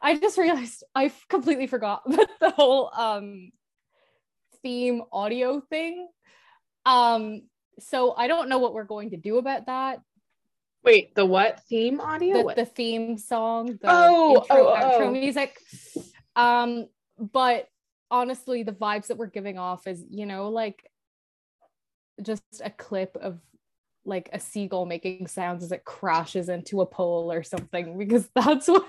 I just realized I completely forgot the whole um theme audio thing. Um, so I don't know what we're going to do about that. Wait, the what theme audio? The, the theme song, the oh, intro, oh, outro oh. music. Um, but honestly, the vibes that we're giving off is, you know, like just a clip of like a seagull making sounds as it crashes into a pole or something because that's what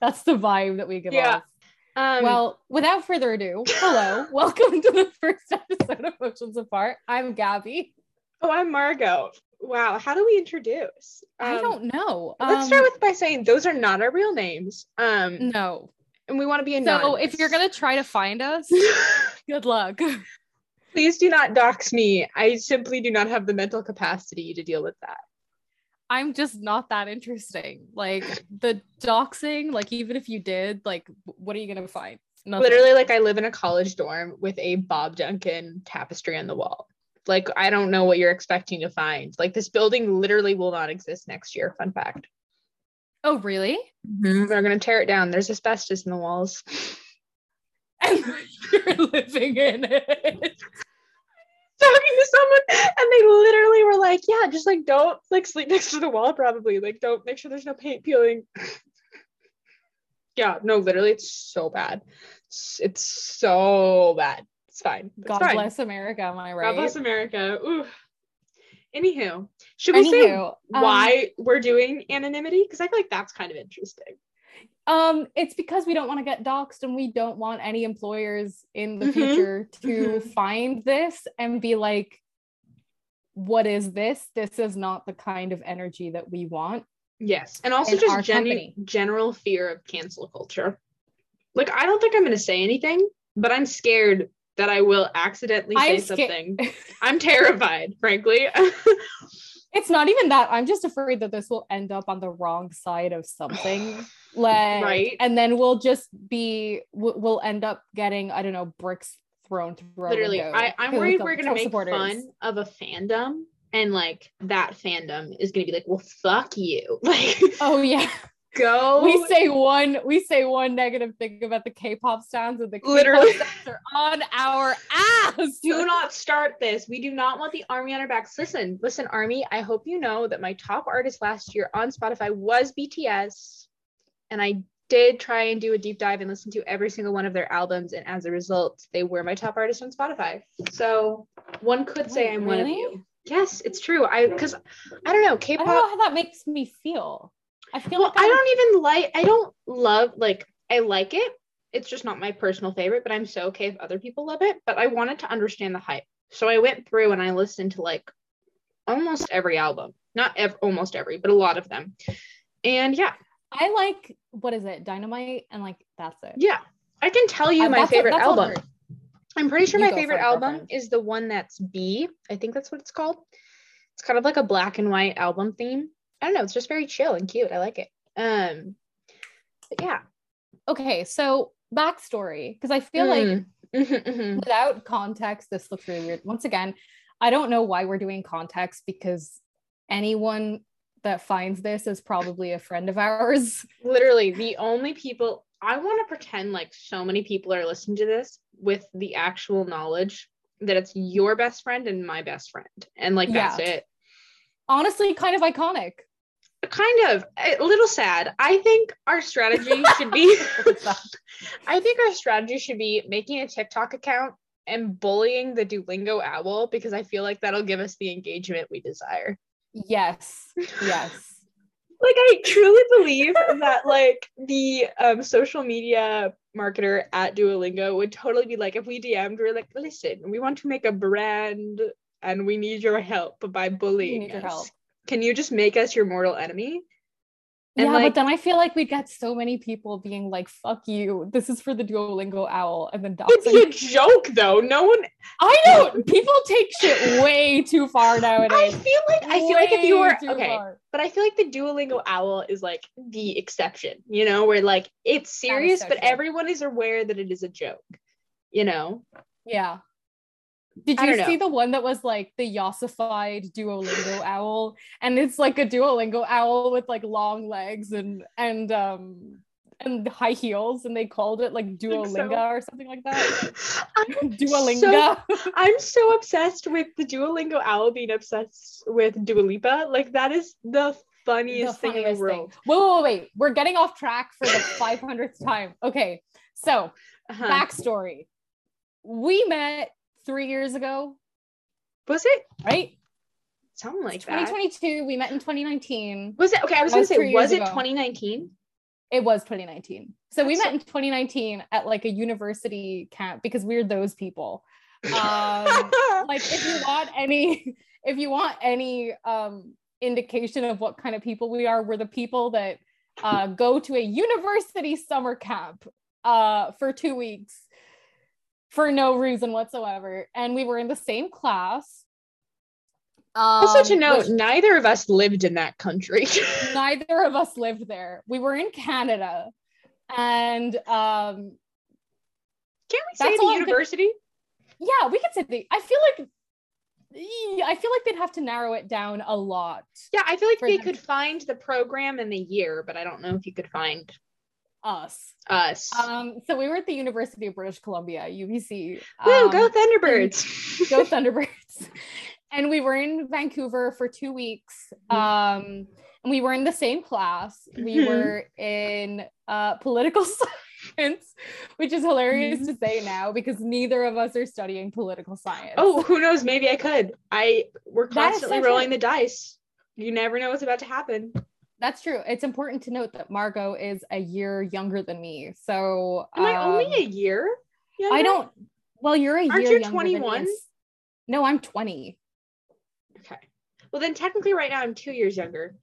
that's the vibe that we give Yeah. off. Um, well, without further ado, hello, welcome to the first episode of Oceans Apart. I'm Gabby. oh, I'm Margot. Wow, how do we introduce? I Um, don't know. Let's Um, start with by saying those are not our real names. Um, no. and we want to be anonymous. So if you're gonna try to find us, good luck. Please do not dox me. I simply do not have the mental capacity to deal with that. I'm just not that interesting. Like the doxing, like even if you did, like what are you gonna find? Nothing. Literally, like I live in a college dorm with a Bob Duncan tapestry on the wall. Like I don't know what you're expecting to find. Like this building literally will not exist next year. Fun fact. Oh, really? Mm-hmm, they're gonna tear it down. There's asbestos in the walls. And you're living in it. Talking to someone and they literally were like, yeah, just like don't like sleep next to the wall, probably. Like don't make sure there's no paint peeling. yeah, no, literally, it's so bad. It's, it's so bad. It's fine. It's God fine. bless America, am I right? God bless America. Ooh. Anywho, should we say um, why we're doing anonymity? Because I feel like that's kind of interesting. Um, it's because we don't want to get doxxed and we don't want any employers in the Mhm. future to Mhm. find this and be like, what is this? This is not the kind of energy that we want. Yes. And also just company. general fear of cancel culture. Like, I don't think I'm going to say anything, but I'm scared that I will accidentally say I'm sca- something. I'm terrified, frankly. It's not even that. I'm just afraid that this will end up on the wrong side of something. like, Right. And then we'll just be, we'll end up getting, I don't know, bricks thrown through Literally, I, I'm worried we're going to make supporters. fun of a fandom. And like that fandom is going to be like, well, fuck you. Like, Oh yeah. Go. we say one we say one negative thing about the K-pop stands and the K-pop Literally. are on our ass. do not start this. We do not want the army on our backs. Listen, listen, army. I hope you know that my top artist last year on Spotify was BTS, and I did try and do a deep dive and listen to every single one of their albums, and as a result, they were my top artist on Spotify. So one could say Wait, I'm one of you. Yes, it's true. I because I don't know K-pop. don't know how that makes me feel. I feel well, like I don't even like. I don't love like. I like it. It's just not my personal favorite, but I'm so okay if other people love it. But I wanted to understand the hype, so I went through and I listened to like almost every album, not ev- almost every, but a lot of them. And yeah, I like what is it, Dynamite, and like that's it. yeah, I can tell you Uh, my favorite album. I'm pretty sure You my favorite album is the one that's B. I think that's what it's called. It's kind of like a black and white album theme. I don't know. It's just very chill and cute. I like it. Um, but yeah. Okay, so backstory because I feel like Mm. Mhm, mhm. without context, this looks really weird. Once again, I don't know why we're doing context because anyone that finds this is probably a friend of ours. literally the only people I want to pretend like so many people are listening to this with the actual knowledge that it's your best friend and my best friend. And like that's Yeah. it. Honestly, kind of iconic. Kind of a little sad. I think our strategy should be I think our strategy should be making a TikTok account and bullying the Duolingo owl because I feel like that'll give us the engagement we desire. yes, yes. like I truly believe that like the um social media marketer at Duolingo would totally be like if we DM'd we're like listen we want to make a brand and we need your help by We bullying us. help. Can you just make us your mortal enemy? And yeah, like but then I feel like we'd get so many people being like, "Fuck you! This is for the Duolingo owl," and then it'd be a joke though. No one I know people take shit way too far nowadays. I feel like I feel like if you were okay, far. but I feel like the Duolingo owl is like the exception, you know, where like it's serious, but everyone is aware that it is a joke, you know. Yeah. Did you see the one that was like the yassified Duolingo owl? And it's like a Duolingo owl with like long legs and and um and high heels, and they called it like think so. Duolinga or something like that. I'm Duolinga. So, I'm so obsessed with the Duolingo owl being obsessed with Dua Lipa. Like that is the funniest The thing in the funniest world. Wait, wait, wait. We're getting off track for the 500th time. Okay. So, Uh-huh. backstory. We met three years ago, Was it right? something like that? 2022. We met in 2019. Was it okay? I was That gonna say, was it ago. 2019? It was 2019. So we That's met in 2019 at like a university camp because we're those people. Um, like if you want any if you want any um indication of what kind of people we are we're the people that uh go to a university summer camp uh for two weeks for no reason whatsoever and we were in the same class also, to um, note, which neither of us lived in that country. neither of us lived there we were in canada and um Can we say the university? yeah we could say the i feel like i feel like they'd have to narrow it down a lot Yeah, I feel like they them. could find the program and the year, but I don't know if you could find us us. Um, so we were at the University of British Columbia, UBC. Woo, Um, go Thunderbirds! go Thunderbirds! and we were in Vancouver for two weeks. Um, and we were in the same class. We Mhm. were in uh, political science, which is hilarious to say now because neither of us are studying political science. oh, who knows? Maybe I could. I we're constantly rolling the dice. You never know what's about to happen. That's true. It's important to note that Margot is a year younger than me. So Am I only um, a year? I don't. Well, you're a Aren't year you younger than me. 21? No, I'm 20. Okay. Well, then technically, right now I'm two years younger.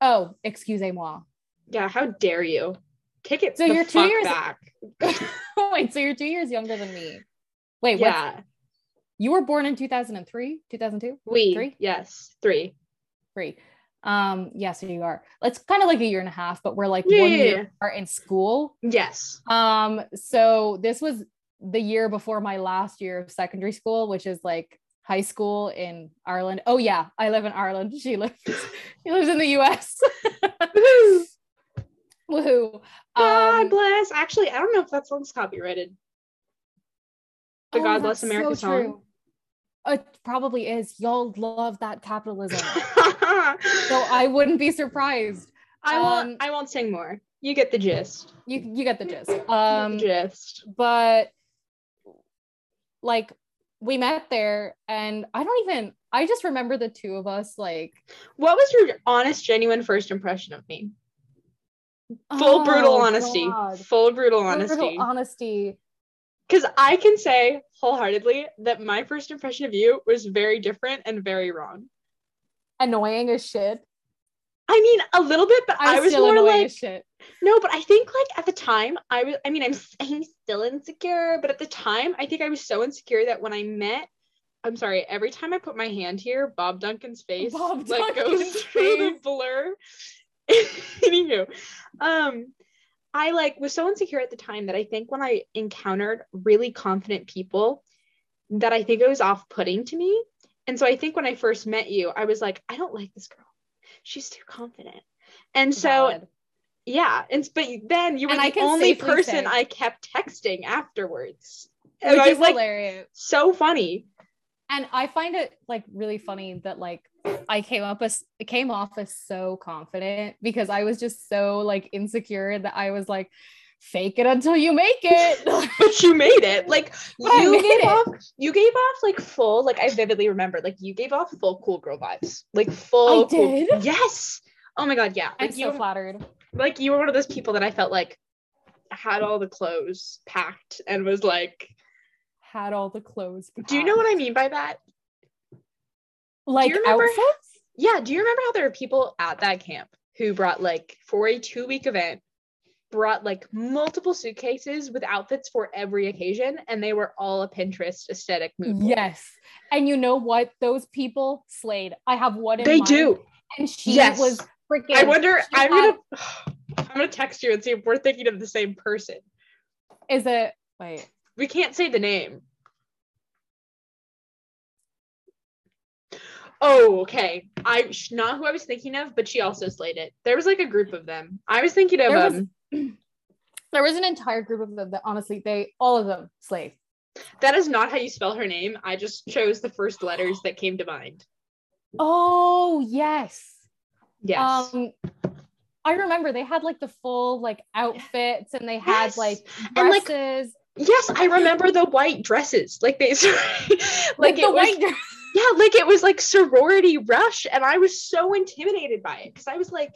Oh, excusez-moi. Yeah. How dare you? Take it So you're two years- back. Wait, so you're two years younger than me. Wait, what? yeah. You were born in 2003, 2002, We. Three? Yes. Three. three. Um, yeah, so you are. It's kind of like a year and a half, but we're like Yeah, one yeah, year yeah. in school. Yes. Um, so this was the year before my last year of secondary school, which is like high school in Ireland. Oh yeah, I live in Ireland. She lives she lives in the US. Woohoo! Woohoo. God Um, bless. Actually, I don't know if that song's copyrighted. The oh, God Bless America so song. true. It probably is. Y'all love that capitalism. so I wouldn't be surprised. I won't. Um, I won't sing more. You get the gist. You you get the gist. Um, the gist. but like we met there, and I don't even. I just remember the two of us like What was your honest, genuine first impression of me? Full brutal oh, honesty. God. Full brutal honesty Brutal honesty. Because I can say wholeheartedly that my first impression of you was very different and very wrong. Annoying as shit. I mean, a little bit, but I'm I was still more annoying like as shit. no. But I think like at the time, I was. I mean, I'm I'm still insecure, but at the time, I think I was so insecure that when I met. I'm sorry. Every time I put my hand here, Bob Duncan's face Bob like Duncan's goes through the blur. Anywho, um, I like was so insecure at the time that I think when I encountered really confident people, that I think it was off-putting to me. And so I think when I first met you, I was like, I don't like this girl. She's too confident. And so Valid. yeah, and but then you were And the only person say- I kept texting afterwards. And which is like hilarious. so funny. and I find it like really funny that like I came up as came off as so confident because I was just so like insecure that I was like fake it until you make it. But you made it. Like But you gave it. off you gave off like full, like I vividly remember, like you gave off full cool girl vibes. Like full I cool- did? Yes. Oh my god, yeah. I'm Like so you flattered. like you were one of those people that I felt like had all the clothes packed and was like, Had all the clothes. do you know what I mean by that? Like remember- outfits? Yeah, do you remember how there were people at that camp who brought like for a two week event, brought like multiple suitcases with outfits for every occasion, and they were all a Pinterest aesthetic mood. board. Yes. And you know what? Those people slayed. I have one in they mind, do. And she Yes. was freaking I wonder. I'm had- gonna. I'm gonna text you and see if we're thinking of the same person. is it wait. We can't say the name. Oh, okay. I not who I was thinking of, but she also slayed it. There was like a group of them. I was thinking of There was- um There was an entire group of them that honestly, they all of them slayed. That is not how you spell her name. I just chose the first letters that came to mind. Oh yes. Yes. Um I remember they had like the full like outfits and they had Yes. like And, like, dresses. yes, I remember the white dresses. Like they like, like the it was white dress. Yeah, like it was like sorority rush, and I was so intimidated by it because I was like,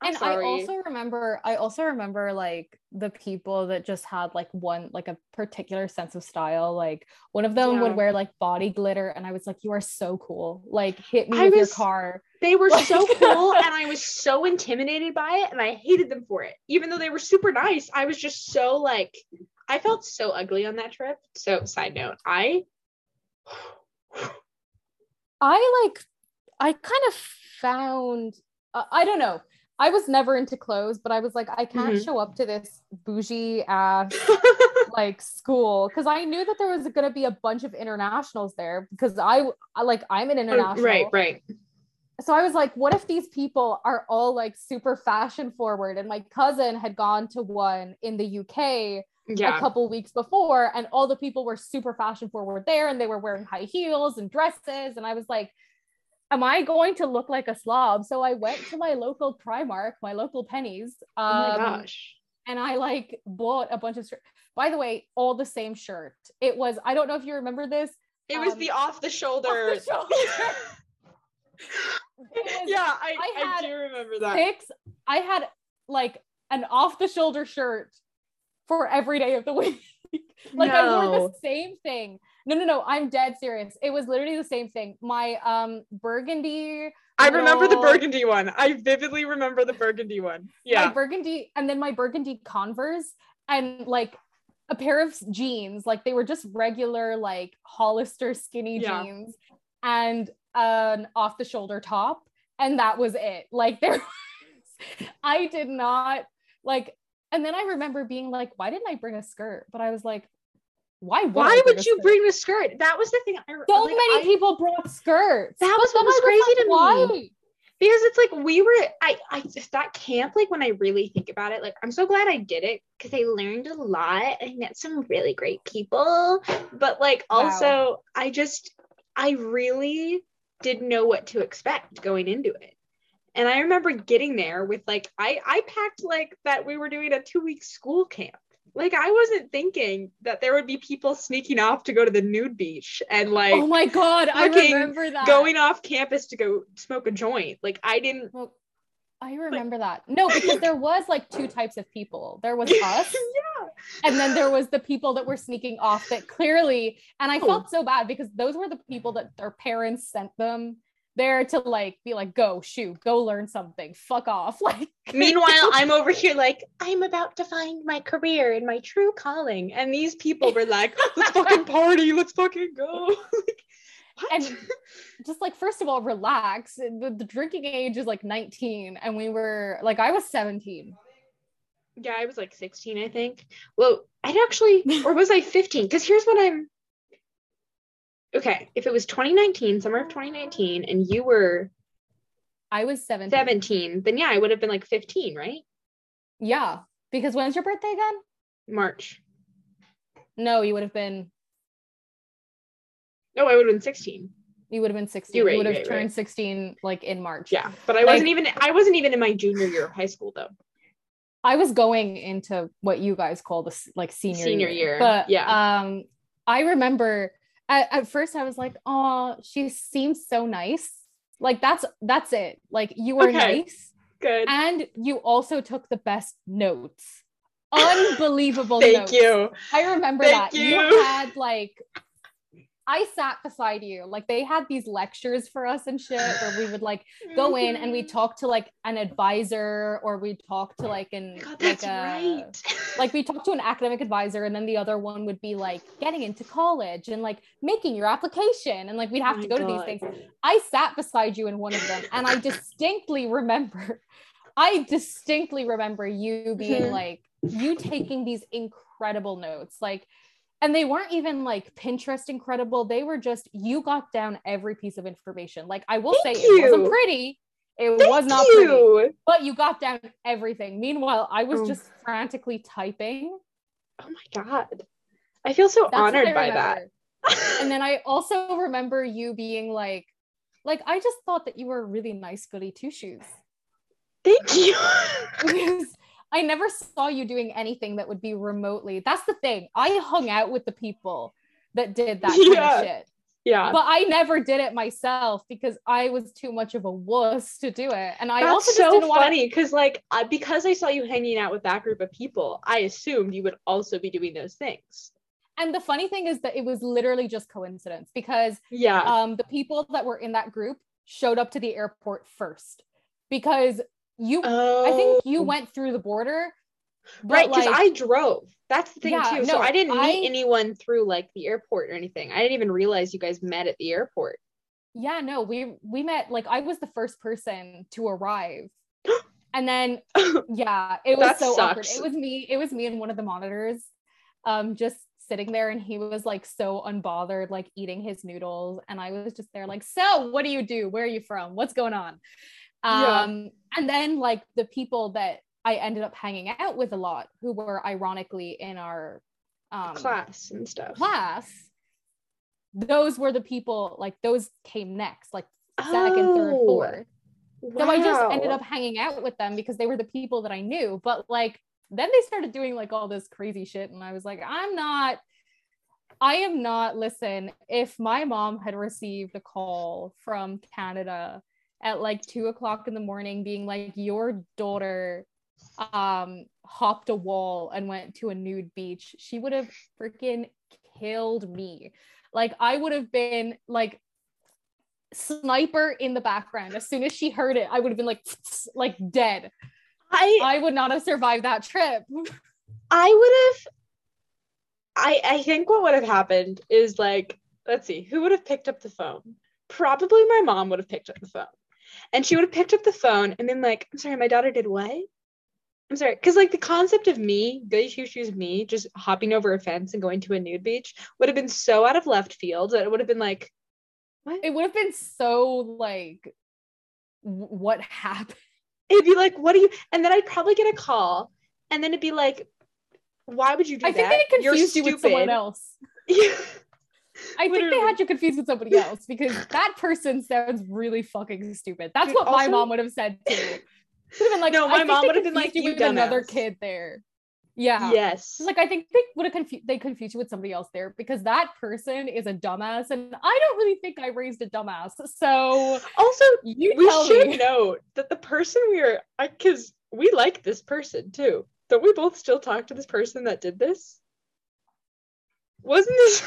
I'm and sorry. I also remember I also remember like the people that just had like one like a particular sense of style. Like one of them Yeah. would wear like body glitter and I was like, you are so cool. Like hit me I with was- your car. they were so cool, and I was so intimidated by it, and I hated them for it. Even though they were super nice, I was just so like, I felt so ugly on that trip. So, side note, I I like I kind of found uh, I don't know. I was never into clothes, but I was like, I can't Mhm. show up to this bougie ass like school because I knew that there was gonna be a bunch of internationals there because I, I like I'm an international. right, right. So I was like, what if these people are all like super fashion forward? And my cousin had gone to one in the UK a couple weeks before, and all the people were super fashion forward there, and they were wearing high heels and dresses. And I was like, am I going to look like a slob? So I went to my local Primark, my local Penneys. oh my um, gosh. and I like bought a bunch of shirts. By the way, all the same shirt. It was, I don't know if you remember this. It was um, the off the shoulder. off the shoulder. Was yeah, I, I I, do remember that. six. I had like an off the shoulder shirt for every day of the week. like I wore the same thing. No, no, no. I'm dead serious. It was literally the same thing. My um burgundy, I remember the burgundy one. I vividly remember the burgundy one. my Yeah. burgundy, and then my burgundy Converse, and like a pair of jeans. Like they were just regular, like Hollister skinny Yeah. jeans, and an off the shoulder top, and that was it. Like there, was, I did not like. And then I remember being like, "Why didn't I bring a skirt?" But I was like, "Why? Would Why would you skirt? bring a skirt? That was the thing. I, So like, many I- people brought skirts. That was what was crazy to me. Why? because it's like we were I I just that camp like when I really think about it like I'm so glad I did it because I learned a lot I met some really great people but like Wow. also I just I really didn't know what to expect going into it and I remember getting there with like I I packed like that we were doing a two week school camp like I wasn't thinking that there would be people sneaking off to go to the nude beach and like oh my god, I remember that. going off campus to go smoke a joint like I didn't Well, I remember that. No, because there was like two types of people. There was us, yeah. and then there was the people that were sneaking off that clearly, and I Oh. felt so bad because those were the people that their parents sent them there to like be like, go shoot, go learn something, fuck off. Like Meanwhile, I'm over here like, I'm about to find my career and my true calling. And these people were like, let's fucking party, let's fucking go. and just like first of all, relax. The, the drinking age is like 19, and we were like, I was 17. yeah, I was like 16, I think. Well, I'd actually, or was I 15? Because here's what I'm. Okay, if it was 2019, summer of 2019, and you were I was 17. 17, then yeah, I would have been like 15, right? Yeah, because when's your birthday again? March. No, you would have been No, I would have been 16. you would have been 16. You're right, you would have right, turned right. 16 like in March. Yeah, but I Like- wasn't even I wasn't even in my junior year of high school though. I was going into what you guys call the like senior Senior year, But yeah. um I remember at, at first I was like, oh, she seems so nice. Like that's that's it. Like you were Okay. nice Good. and you also took the best notes. Unbelievable Thank notes. you. I remember Thank that. you. had like I sat beside you. Like they had these lectures for us and shit where we would like go in and we'd talk to like an advisor or we'd talk to like an God, like a right. like we talked to an academic advisor and then the other one would be like getting into college and like making your application and like we'd have Oh to go to these things i sat beside you in one of them and i distinctly remember i distinctly remember you being like you taking these incredible notes like and they weren't even like pinterest incredible they were just you got down every piece of information like i will Thank say it wasn't you. pretty It Thank was not pretty, but you got down everything. Meanwhile, I was Oh. just frantically typing. Oh my god. I feel so That's honored by that. And then I also remember you being like, like I just thought that you were a really nice goody two shoes. Thank you. I never saw you doing anything that would be remotely. That's the thing. I hung out with the people that did that kind Yeah. of shit. yeah. But I never did it myself because I was too much of a wuss to do it. And I That's also just so didn't funny because, like, I, because I saw you hanging out with that group of people, I assumed you would also be doing those things. and the funny thing is that it was literally just coincidence because Yeah. um the people that were in that group showed up to the airport first because you oh, I think you went through the border. right because like- I drove. That's the thing Yeah, too. so I didn't meet I- anyone through like the airport or anything. I didn't even realize you guys met at the airport. yeah no we we met like i was the first person to arrive and then yeah it was so awkward it was me it was me and one of the monitors um just sitting there and he was like so unbothered like eating his noodles and i was just there like so what do you do where are you from what's going on Yeah. um and then like the people that i ended up hanging out with a lot who were ironically in our um Class and stuff. class those were the people like those came next like second, third, Oh, fourth. So I just ended up hanging out with them because they were the people that I knew. But like then they started doing like all this crazy shit. And I was like, I'm not, I am not, listen, if my mom had received a call from Canada at like two o'clock in the morning being like, your daughter um hopped a wall and went to a nude beach, she would have freaking killed me. Like I would have been like sniper in the background. As soon as she heard it, I would have been like like dead. I I would not have survived that trip. I would have. I I think what would have happened is like, let's see, who would have picked up the phone? Probably my mom would have picked up the phone, and she would have picked up the phone and been like, "I'm sorry, my daughter did what?" I'm sorry, because like the concept of me, goody two shoes, me just hopping over a fence and going to a nude beach would have been so out of left field that it would have been like, what? It would have been so like what happened? It'd be like, what do you? And then I'd probably get a call, and then it'd be like, why would you do that? I think they confused you with someone stupid." else. I think they had you confused with somebody else because that person sounds really fucking stupid. That's Dude, what my also- mom would have said too. Would have been like, No, my mom would have been like, you "You with another dumbass." kid there. Yeah. Yes. Like I think they would have confused they confused you with somebody else there because that person is a dumbass and I don't really think I raised a dumbass. So also, you we should me. note that the person we are, because we like this person too. Don't we both still talk to this person that did this? Wasn't this?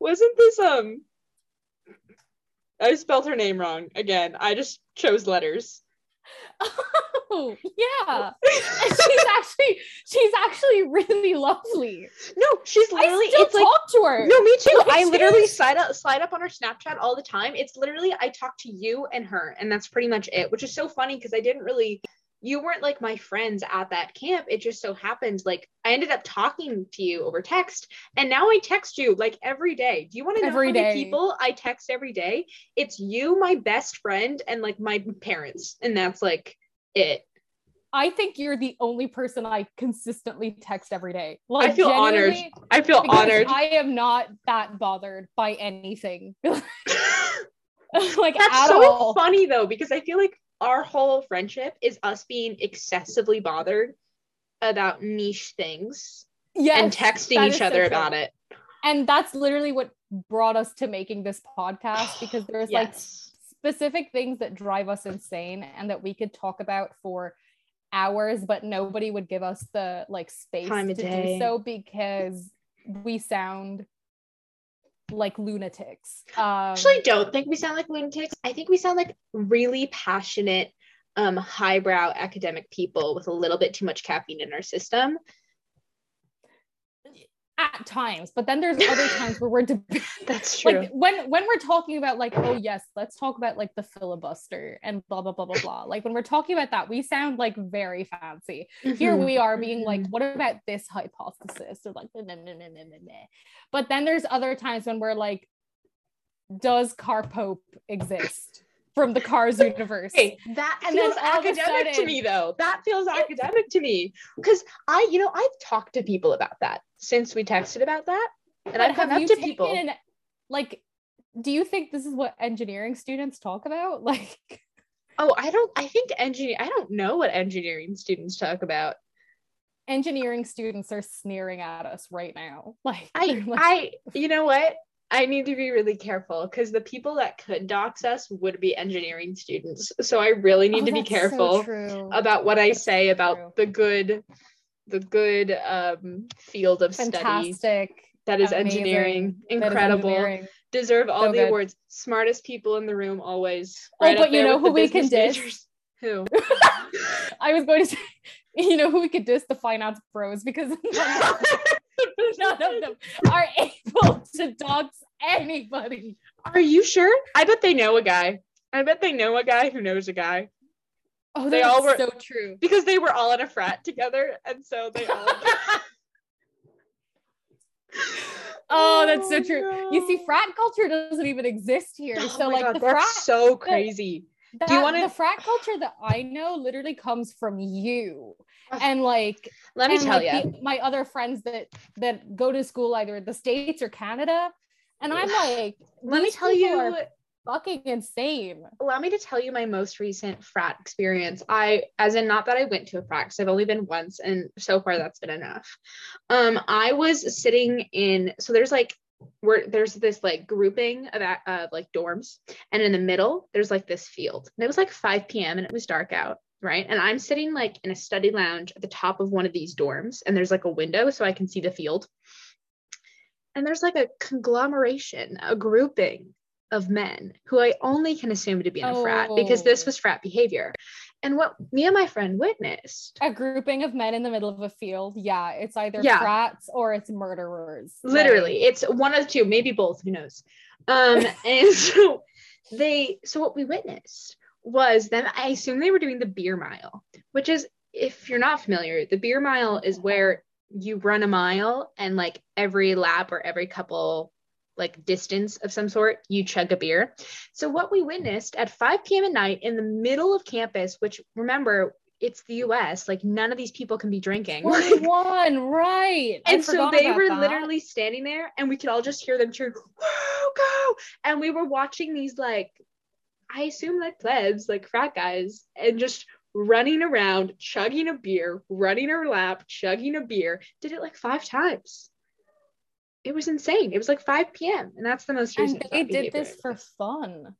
Wasn't this um? I spelled her name wrong again. I just chose letters. Oh, yeah. And she's actually she's actually really lovely. No, she's literally. I still it's like talk to her. No, me too. Like, I literally slide up slide up on her Snapchat all the time. It's literally I talk to you and her, and that's pretty much it. Which is so funny because I didn't really you weren't like my friends at that camp. It just so happened like I ended up talking to you over text, and now I text you like every day. Do you want to know Every how many day. people I text every day? It's you, my best friend, and like my parents, and that's like it. I think you're the only person I consistently text every day. Like I feel honored. I feel honored. I am not that bothered by anything. like That's at so all. funny though, because I feel like our whole friendship is us being excessively bothered about niche things Yes, and texting each is so other about it. And that's literally what brought us to making this podcast because there's like specific things that drive us insane and that we could talk about for hours but nobody would give us the like space Time to do so because we sound like lunatics um I actually don't think we sound like lunatics. I think we sound like really passionate, um, highbrow academic people with a little bit too much caffeine in our system. At times but then there's other times where we're deb- That's true. like when when we're talking about like oh yes let's talk about like the filibuster and blah blah blah blah blah like when we're talking about that we sound like very fancy here Mhm. we are being like Mhm. what about this hypothesis or like nah, nah, nah, nah, nah, nah, but then there's other times when we're like does car Carpope exist from the Cars universe? Hey, that And feels all of a academic to me though. That feels academic to me. Because I, you know, I've talked to people about that since we texted about that. And I've have up to taken people. like, do you think this is what engineering students talk about? Like, Oh, I don't I think engineer I don't know what engineering students talk about. engineering students are sneering at us right now. Like, I like, I you know what? I need to be really careful because the people that could dox us would be engineering students. So I really need "Oh, to be so careful about what I That's say so about true. the good the good um field of study fantastic. that is amazing, engineering incredible engineering. deserve all So the good. awards smartest people in the room always Oh, right but you know who we can diss? majors. who I was going to say, you know who we could diss the finance bros because none of them, none of them are able to dox anybody. are you sure i bet they know a guy i bet they know a guy who knows a guy Oh, They all were- so true. because they were all in a frat together and so they all oh, oh, that's so true. You see, frat culture doesn't even exist here. Oh so, like, God, the that's frat, so crazy that, you wanna- the frat culture that I know literally comes from you. And like, let me tell like, you the- my other friends that that go to school either in the states or Canada, and I'm like, let me tell people you are fucking insane. allow me to tell you my most recent frat experience. I, as in, not that I went to a frat, because I've only been once, and so far that's been enough. Um, I was sitting in, so there's like, where there's this like grouping of like dorms, and in the middle there's like this field, and it was like 5 p.m. and it was dark out, right? And I'm sitting like in a study lounge at the top of one of these dorms, and there's like a window so I can see the field. And there's like a conglomeration, a grouping of men who I only can assume to be in a frat because this Oh. was frat behavior. And what me and my friend witnessed, A grouping of men in the middle of a field. Yeah, it's either Yeah. frats or it's murderers. literally, it's one of the two, maybe both, who knows. Um, and so they, so what we witnessed was them, I assume they were doing the beer mile, which is, if you're not familiar, the beer mile is where you run a mile and like every lap or every couple like distance of some sort, you chug a beer. So what we witnessed at 5 p.m. at night in the middle of campus, which remember, it's the US, like none of these people can be drinking. 21, right. I and so they were that. literally standing there and we could all just hear them cheering, go! And we were watching these like I assume like plebs, like frat guys, and just running around, chugging a beer, running her lap, chugging a beer. Did it like five times. It was insane. It was like 5 p.m. And that's the most and they did this for fun.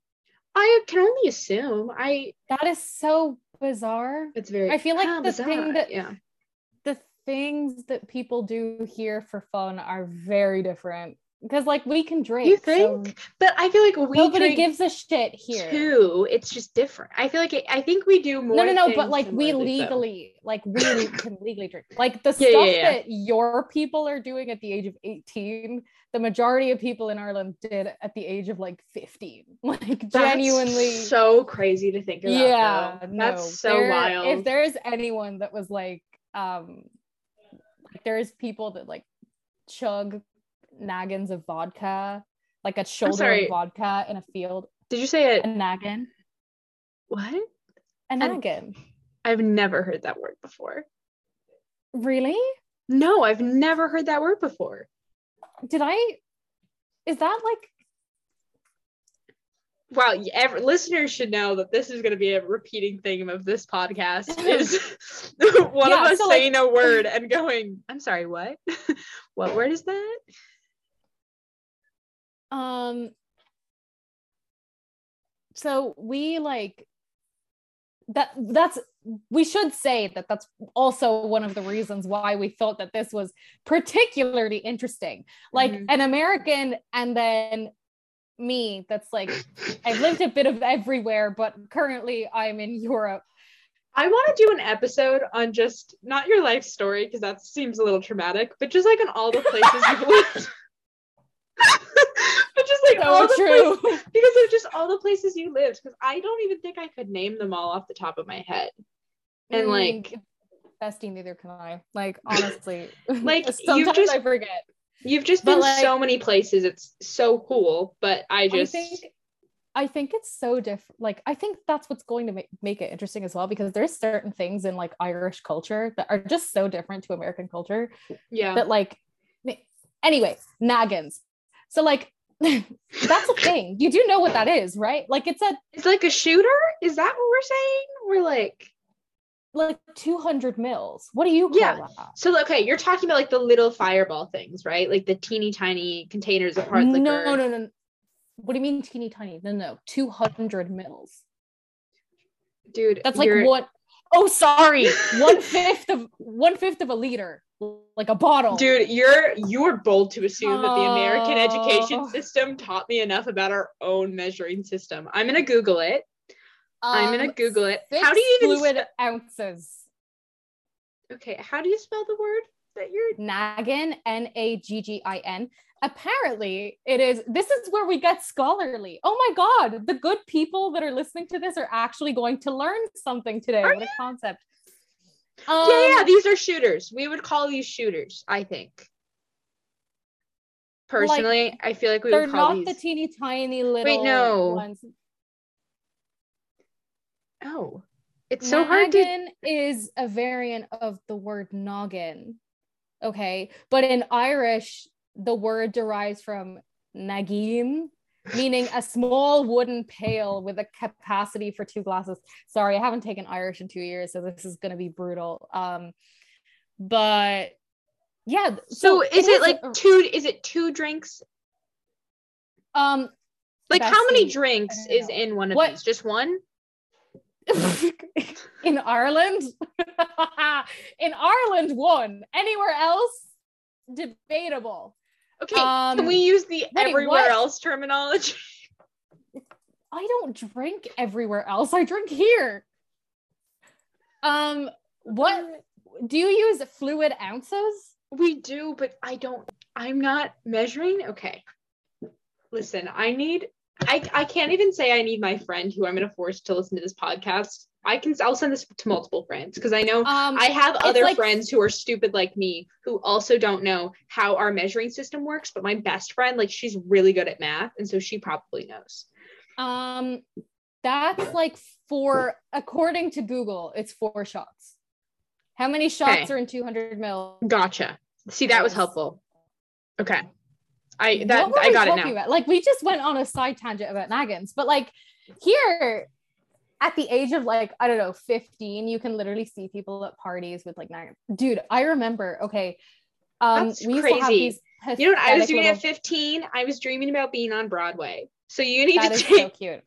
I can only assume. I That is so bizarre. it's very I feel like Ah, the thing that- yeah. The things that people do here for fun are very different. Because like we can drink. You so think? But I feel like we nobody drink gives a shit here. too. It's just different. I feel like it, I think we do more. no, no, no. But like we legally, like we can legally drink. Like the Yeah, stuff yeah, yeah. that your people are doing at the age of 18, the majority of people in Ireland did at the age of like 15. Like That's genuinely. so crazy to think about. yeah, though. no. that's so there- wild. If there's anyone that was like, um, like there's people that like chug naggins of vodka, like a shoulder of vodka in a field. Did you say A it? naggin. What? A naggin. I've never heard that word before. Really? No, I've never heard that word before. Did I? Is that like well, y- ever, listeners should know that this is going to be a repeating theme of this podcast. Is one Yeah, of us so, like- saying a word and going, "I'm sorry, what? what word is that?" Um so we like that that's we should say that that's also one of the reasons why we thought that this was particularly interesting like Mhm. an american and then me that's like i've lived a bit of everywhere but currently i'm in europe I want to do an episode on just not your life story because that seems a little traumatic, but just like on all the places you've lived. but just like all so the true places, because of just all the places you lived. Because I don't even think I could name them all off the top of my head. And like, Mm, bestie neither can i like honestly Like, sometimes just- i forget You've just been like- so many places. It's so cool, but I just I think I think it's so different. Like I think that's what's going to make, make it interesting as well because there's certain things in like Irish culture that are just so different to American culture yeah. that like anyway, naggins. So like that's a thing. You do know what that is, right? Like it's a It's like a shooter. Is that what we're saying? We're like like 200 mils. What do you call Yeah. that? so. Okay, you're talking about like the little fireball things, right? Like the teeny tiny containers of hard liquor. No, no, no. What do you mean teeny tiny? No, no, 200 mils. dude. That's like what? Oh, sorry, one fifth of one fifth of a liter, like a bottle. Dude, you're you're bold to assume that the American education Oh. system taught me enough about our own measuring system. I'm gonna Google it. I'm gonna Um, Google it. How do you even fluid spe- ounces? okay? How do you spell the word that you're? Naggin, N A G G I N. Apparently, it is. This is where we get scholarly. Oh my God, the good people that are listening to this are actually going to learn something today. Are what a concept. Um, yeah, yeah, these are shooters. We would call these shooters. I think. Personally, I feel like we they're would call not these. the teeny tiny little wait no. ones. oh, it's so hard to. Is a variant of the word noggin. Okay. But in Irish, the word derives from nagin, meaning a small wooden pail with a capacity for two glasses. Sorry, I haven't taken Irish in two years, so this is gonna be brutal. Um, but yeah, So, is it like a- two? Is it two drinks? um Like how many drinks is in one of What- these? Just one? in Ireland? in Ireland, one. Anywhere else, debatable. Okay, Um, can we use the wait, everywhere what? else terminology? I don't drink everywhere else. I drink here. Um, what do you use fluid ounces? We do, but I don't. I'm not measuring. Okay. Listen, I need. I I can't even say I need my friend who I'm going to force to listen to this podcast. I can. I'll send this to multiple friends because I know Um, I have other like- friends who are stupid like me who also don't know how our measuring system works. But my best friend, like, she's really good at math, and so she probably knows. um, that's like four, according to Google, it's four shots. How many shots Okay. are in 200 mil? Gotcha. See, that was helpful. Okay. I that I got it now. about? Like we just went on a side tangent about naggins, but like here at the age of like I don't know 15, you can literally see people at parties with like naggins. Dude, I remember. Okay, um, That's we used to have crazy. these. You know what I was doing little- at 15? I was dreaming about being on Broadway. So you need That to is take so cute.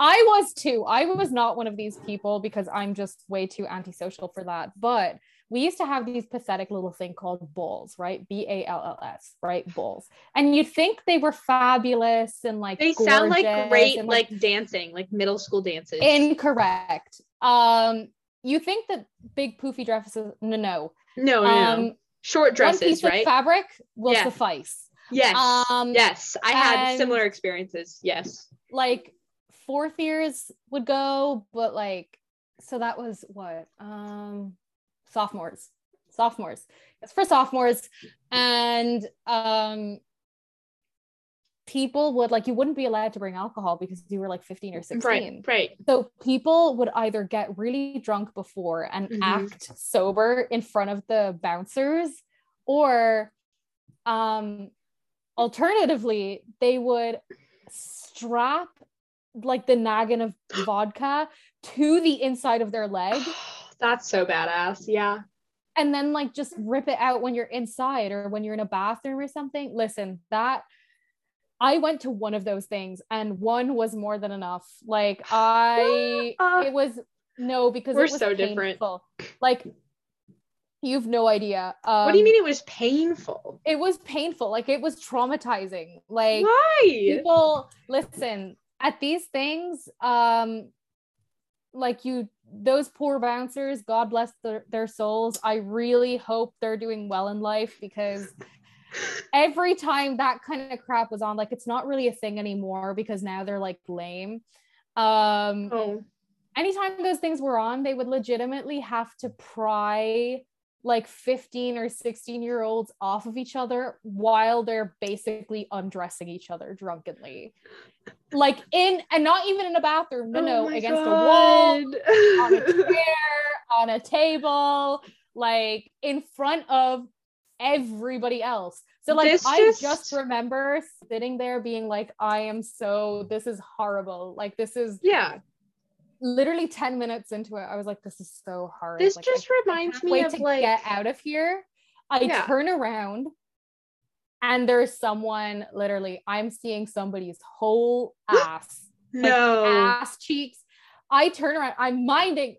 I was too. I was not one of these people because I'm just way too antisocial for that. But we used to have these pathetic little thing called balls, right? B A L L S, right? Balls. And you'd think they were fabulous and like they sound like great and, like dancing, like middle school dances. incorrect. Um, you think that big poofy dresses? No, no. no, no, no. Um, short one dresses, piece right? of fabric will Yeah. suffice. yes. um, yes. I had similar experiences. Yes. like fourth years would go, but like so that was what um sophomores, sophomores. It's for sophomores, and um people would like you wouldn't be allowed to bring alcohol because you were like 15 or 16 Right. Right. so people would either get really drunk before and Mhm. act sober in front of the bouncers or um alternatively they would strap like the naggin of vodka to the inside of their leg That's so badass. Yeah. and then like just rip it out when you're inside or when you're in a bathroom or something listen that i went to one of those things and one was more than enough like i Ah. it was no because We're it was so different. like you've no idea um, what do you mean it was painful? it was painful like it was traumatizing like Why? people listen at these things um like you those poor bouncers god bless their, their souls i really hope they're doing well in life because every time that kind of crap was on like it's not really a thing anymore because now they're like lame um Oh. anytime those things were on they would legitimately have to pry like 15 or 16 year olds off of each other while they're basically undressing each other drunkenly. Like in and not even in a bathroom, no, Oh no, against a wall, on a chair, on a table, like in front of everybody else. So like This I just- just remember sitting there being like, I am so this is horrible. Like this is yeah, literally 10 minutes into it. I was like, this is so hard. this Like, just I reminds me of to like get out of here. I Yeah. turn around and there's someone literally, I'm seeing somebody's whole ass, like no. ass cheeks. I turn around, I'm minding.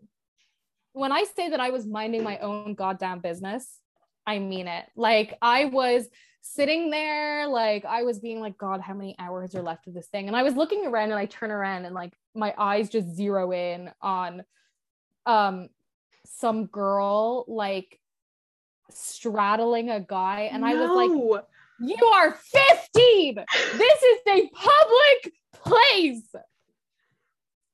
When I say that I was minding my own goddamn business, I mean it. Like I was sitting there, like I was being like, God, how many hours are left of this thing? And I was looking around and I turn around and like my eyes just zero in on um some girl like straddling a guy. And I was like, You are 15. This is a public place.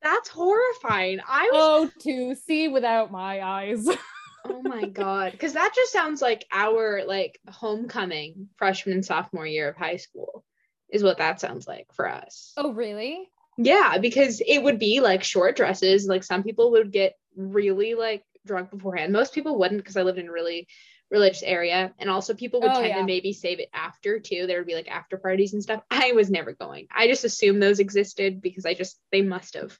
that's horrifying. I was Oh, to see without my eyes. Oh my god. Cause that just sounds like our like homecoming freshman and sophomore year of high school is what that sounds like for us. Oh, really? Yeah, because it would be like short dresses. Like some people would get really like drunk beforehand. Most people wouldn't because I lived in a really religious area. And also people would Oh, tend yeah. to maybe save it after too. There would be like after parties and stuff. I was never going. I just assumed those existed because I just they must have.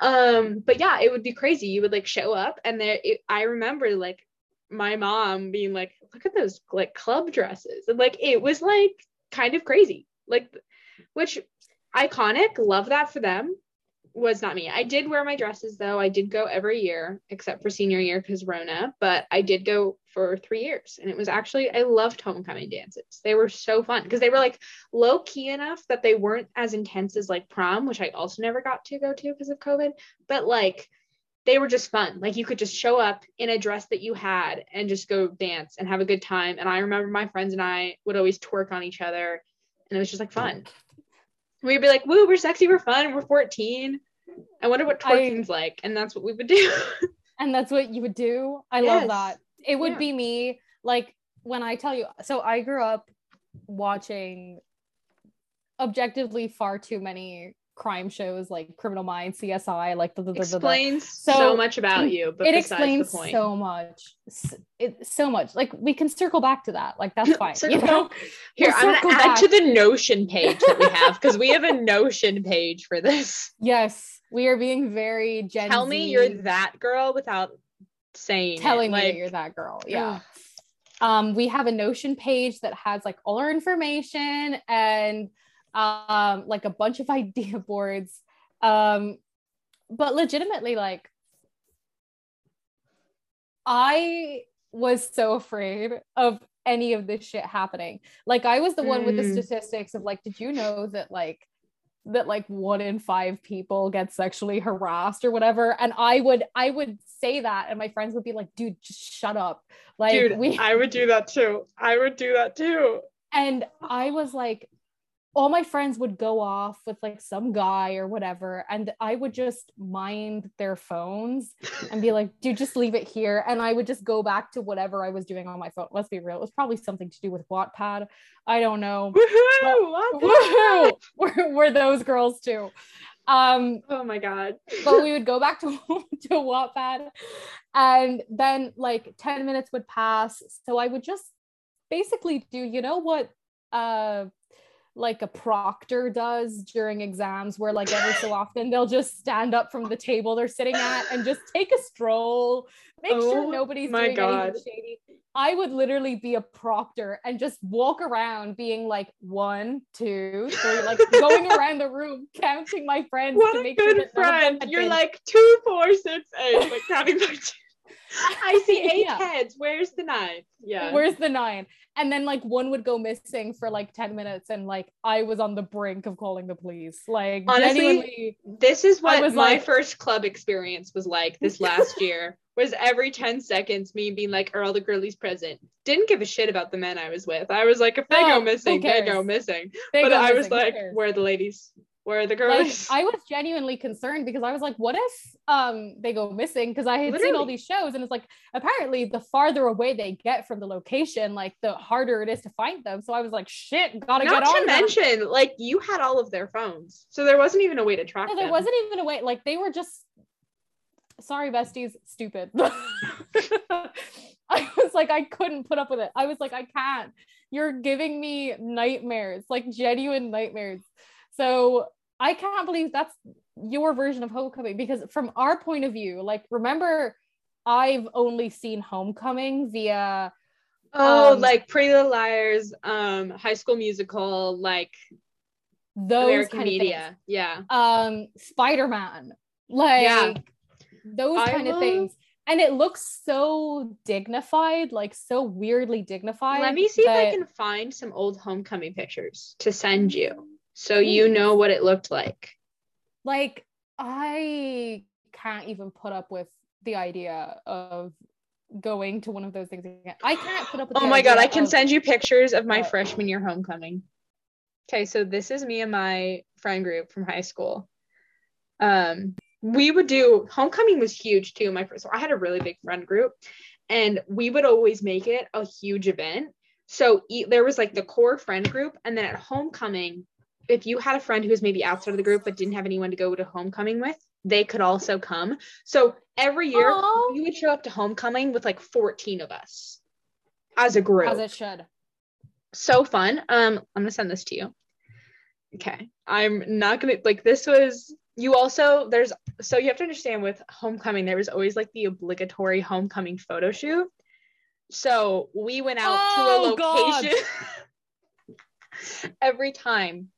Um, but yeah, it would be crazy. You would like show up and there it, I remember like my mom being like, look at those like club dresses. And like it was like kind of crazy. Like which iconic love that for them was not me. I did wear my dresses though. I did go every year except for senior year because rona but i did go for three years and it was actually i loved homecoming dances. They were so fun because they were like low key enough that they weren't as intense as like prom which i also never got to go to because of covid but like they were just fun. Like you could just show up in a dress that you had and just go dance and have a good time and i remember my friends and i would always twerk on each other and it was just like fun We'd be like, woo, we're sexy, we're fun, we're 14. I wonder what I- twerking's like. And that's what we would do. And that's what you would do. I love that. It would Yeah. be me like when I tell you. So I grew up watching objectively far too many crime shows like Criminal Minds, CSI, like the, the. Explains so, So, much about you, but it explains the point. so much. It so much. Like we can circle back to that. Like that's fine. So you know? Here, We'll I'm gonna add to the Notion page that we have because we have a Notion page for this. Yes, we are being very Gen Tell me you're that girl without saying telling it. me like, you're that girl. Yeah. um we have a notion page that has like all our information and um like a bunch of idea boards um but legitimately like i was so afraid of any of this shit happening like i was the one with the Mm. statistics of like did you know that like that like one in five people get sexually harassed or whatever and i would i would say that and my friends would be like dude just shut up like Dude, we I would do that too. I would do that too. and I was like, all my friends would go off with like some guy or whatever, and I would just mind their phones and be like, dude, just leave it here. And I would just go back to whatever I was doing on my phone. Let's be real, it was probably something to do with Wattpad. I don't know. Woohoo! Woohoo! We're, we're those girls too. Um, Oh my god. but we would go back to to Wattpad, and then like ten minutes would pass. So I would just basically do, you know what, uh, like a proctor does during exams, where like every so often they'll just stand up from the table they're sitting at and just take a stroll, make Oh sure nobody's my doing God. anything shady. I would literally be a proctor and just walk around being like one, two, three, like going around the room counting my friends What to make sure good that none of them friend. You're like two, four, six, eight, like counting to I see eight Yeah. heads. Where's the nine? Yeah. Where's the nine? And then like one would go missing for like 10 minutes and like I was on the brink of calling the police. Like Honestly, this is what was my like- first club experience was like this last year. Was every 10 seconds me being like, are all the girlies present? Didn't give a shit about the men I was with. I was like, if they No, go missing, they go missing. they but go I was missing, who like, where are the ladies? Where the like girls I was genuinely concerned because I was like, what if um they go missing? Because I had seen all these shows and it's like apparently the farther away they get from the location, like the harder it is to find them. So I was like, shit, gotta not get on. to that. mention like you had all of their phones so there wasn't even a way to track No, there them. wasn't even a way. Like they were just sorry, besties, stupid. I was like, I couldn't put up with it. I was like, I can't. You're giving me nightmares, like genuine nightmares. So I can't believe that's your version of homecoming because from our point of view, like remember, I've only seen homecoming via oh um, like pretty little liars um high school musical like those american kind of media things. yeah um spider-man like Yeah. those I kind of things and it looks so dignified like so weirdly dignified let me see if i can find some old homecoming pictures to send you so you know what it looked like. Like i can't even put up with the idea of going to one of those things again. I can't put up with oh my god i can of- send you pictures of my Oh. freshman year homecoming. Okay so this is me and my friend group from high school. Um we would do homecoming was huge too my first so i had a really big friend group and we would always make it a huge event. So e- there was like the core friend group and then at homecoming if you had a friend who was maybe outside of the group but didn't have anyone to go to homecoming with they could also come so every year Aw. we would show up to homecoming with like 14 of us as a group as it should so fun. Um, I'm gonna send this to you. Okay. I'm not gonna like this was you also there's so you have to understand with homecoming, there was always like the obligatory homecoming photo shoot. So we went out Oh, to a location every time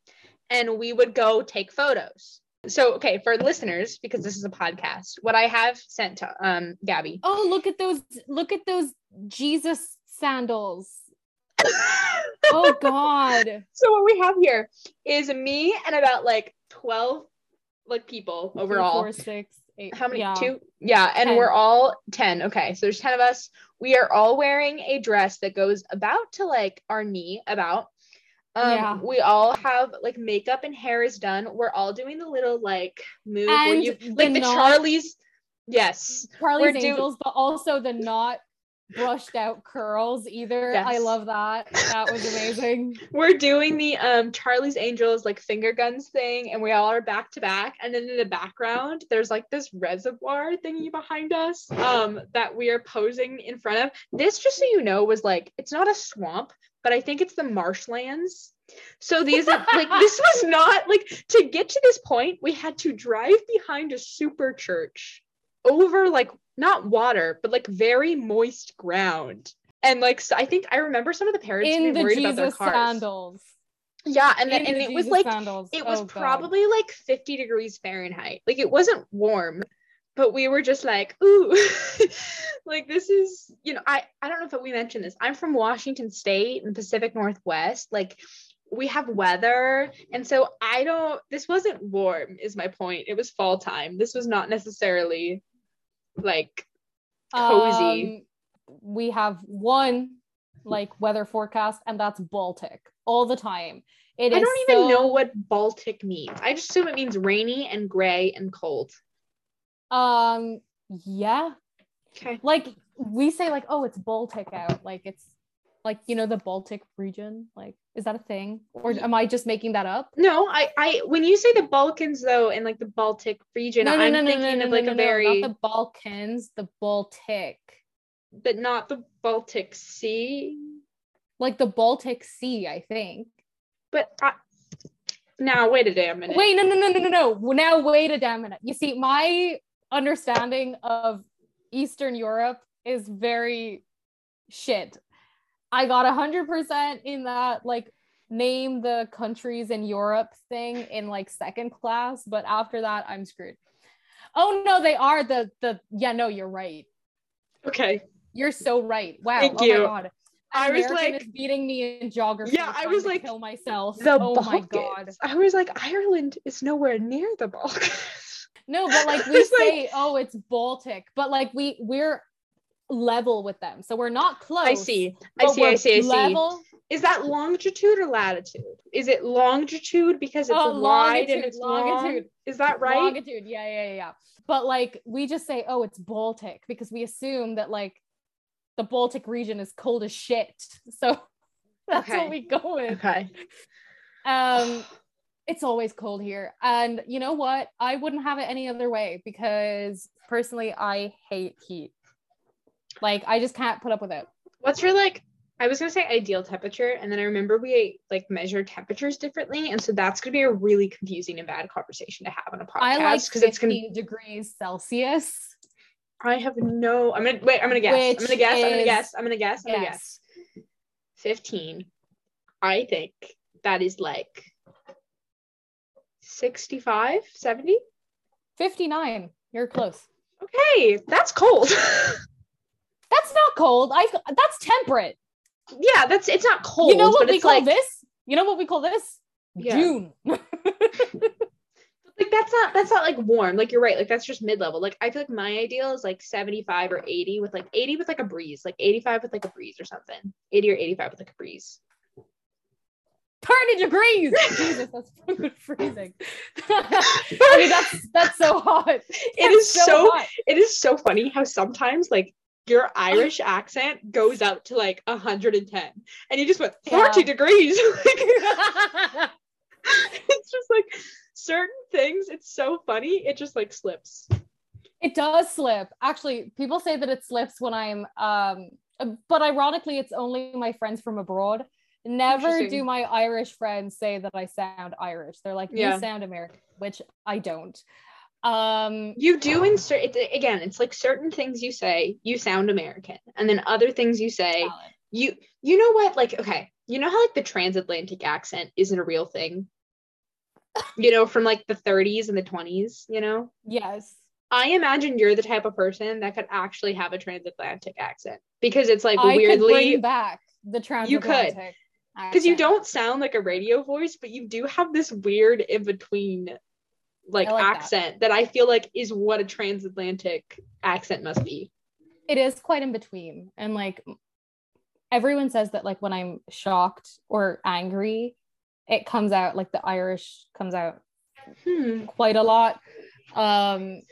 and we would go take photos. So okay, for listeners, because this is a podcast, what I have sent to um Gabi. oh look at those look at those jesus sandals oh god So what we have here is me and about like 12 like people overall. four, six, eight. How many? Yeah. Two? Yeah, and 10. we're all 10. Okay, so there's 10 of us. We are all wearing a dress that goes about to like our knee, about. Um, Yeah. we all have like makeup and hair is done. We're all doing the little like move where you like the knot- Charlie's. Yes. Charlie's do- Angels, but also the not brushed out curls either. I love that. That was amazing. we're doing the um Charlie's Angels like finger guns thing, and we all are back to back. And then in the background, there's like this reservoir thingy behind us um that we are posing in front of. This, just so you know, was like it's not a swamp, but I think it's the marshlands. So these are like this was not like to get to this point, we had to drive behind a super church over like not water, but like very moist ground. And like so I think I remember some of the parents In being the worried about their Jesus cars. sandals. Yeah, and then, and the it was like sandals. it oh, was Oh, God. probably like 50 degrees Fahrenheit. Like it wasn't warm, but we were just like, ooh, like this is, you know, I I don't know if we mentioned this. I'm from Washington State in the Pacific Northwest. Like we have weather, and so I don't. This wasn't warm, is my point. It was fall time. This was not necessarily like cozy. Um, we have one like weather forecast, and that's Baltic all the time. It I don't even know what Baltic means. I just assume it means rainy and gray and cold. Um, yeah, Okay. like we say, like, oh, it's Baltic out. Like it's like you know the Baltic region. Like, is that a thing, or am I just making that up? No, I, I, when you say the Balkans though, and like the Baltic region, no, no, I'm no, no, thinking no, of no, like no, a very, not the Balkans, the Baltic, but not the Baltic Sea. like the Baltic Sea, I think. But I, now, wait a damn minute. Wait, no, no, no, no, no, no. Now wait a damn minute. You see, my understanding of Eastern Europe is very shit. I got a hundred percent in that like name the countries in Europe thing in like second class, but after that I'm screwed. Oh no, they are the the yeah, no, you're right. Okay. You're so right. Wow. Thank oh you. my god. I was like- is beating me in geography. Yeah, I was like, kill myself. The oh Balkans. my god. I was like, Ireland is nowhere near the Balkans. No, but like we It's like- say, oh, it's Baltic, but like we we're level with them, so we're not close. I see. I see. I see. I see. Level, Is that longitude or latitude? Is it longitude because it's Oh, wide and longitude, it's long? longitude. Is that right? Longitude. Yeah, yeah, yeah. But like we just say, oh, it's Baltic because we assume that like the Baltic region is cold as shit. So that's Okay. what we go with. Okay. Um it's always cold here. And you know what? I wouldn't have it any other way because personally I hate heat. Like I just can't put up with it. What's your like? I was gonna say ideal temperature, and then I remember we like measure temperatures differently, and so that's gonna be a really confusing and bad conversation to have on a podcast I like because it's gonna. 15 degrees Celsius. I have no. I'm gonna wait. I'm gonna guess. I'm gonna guess. I'm gonna guess. I'm gonna guess. I'm gonna Yes. guess. Fifteen. I think that is like 65, 70. 59. You're close. Okay, that's cold. That's not cold. I that's temperate. yeah, that's it's not cold. you know what we call like, this? You know what we call this? Yeah. June. like that's not that's not like warm like you're right like that's just mid-level like i feel like my ideal is like 75 or 80 with like 80 with like a breeze like 85 with like a breeze or something 80 or 85 with like a breeze 30 degrees. Jesus, that's fucking freezing. I mean, that's that's so hot. it That's is so hot. it is so funny how sometimes like your irish accent goes out to like 110 and you just went 40 Yeah. degrees it's just like certain things it's so funny it just like slips It does slip. Actually, people say that it slips when I'm um but ironically it's only my friends from abroad. Never do my Irish friends say that I sound Irish. They're like, Yeah. you sound American, which I don't. Um You do insert it again. It's like certain things you say, you sound American, and then other things you say, valid. you you know what? Like, okay, you know how like the transatlantic accent isn't a real thing. You know, from like the 30s and the 20s. You know, yes. I imagine you're the type of person that could actually have a transatlantic accent because it's like I could weirdly bring back the You could. Transatlantic. because you don't sound like a radio voice, but you do have this weird in between like, like accent that I feel like is what a transatlantic accent must be. it is quite in between and like everyone says that like when i'm shocked or angry it comes out like the irish comes out Hmm. quite a lot um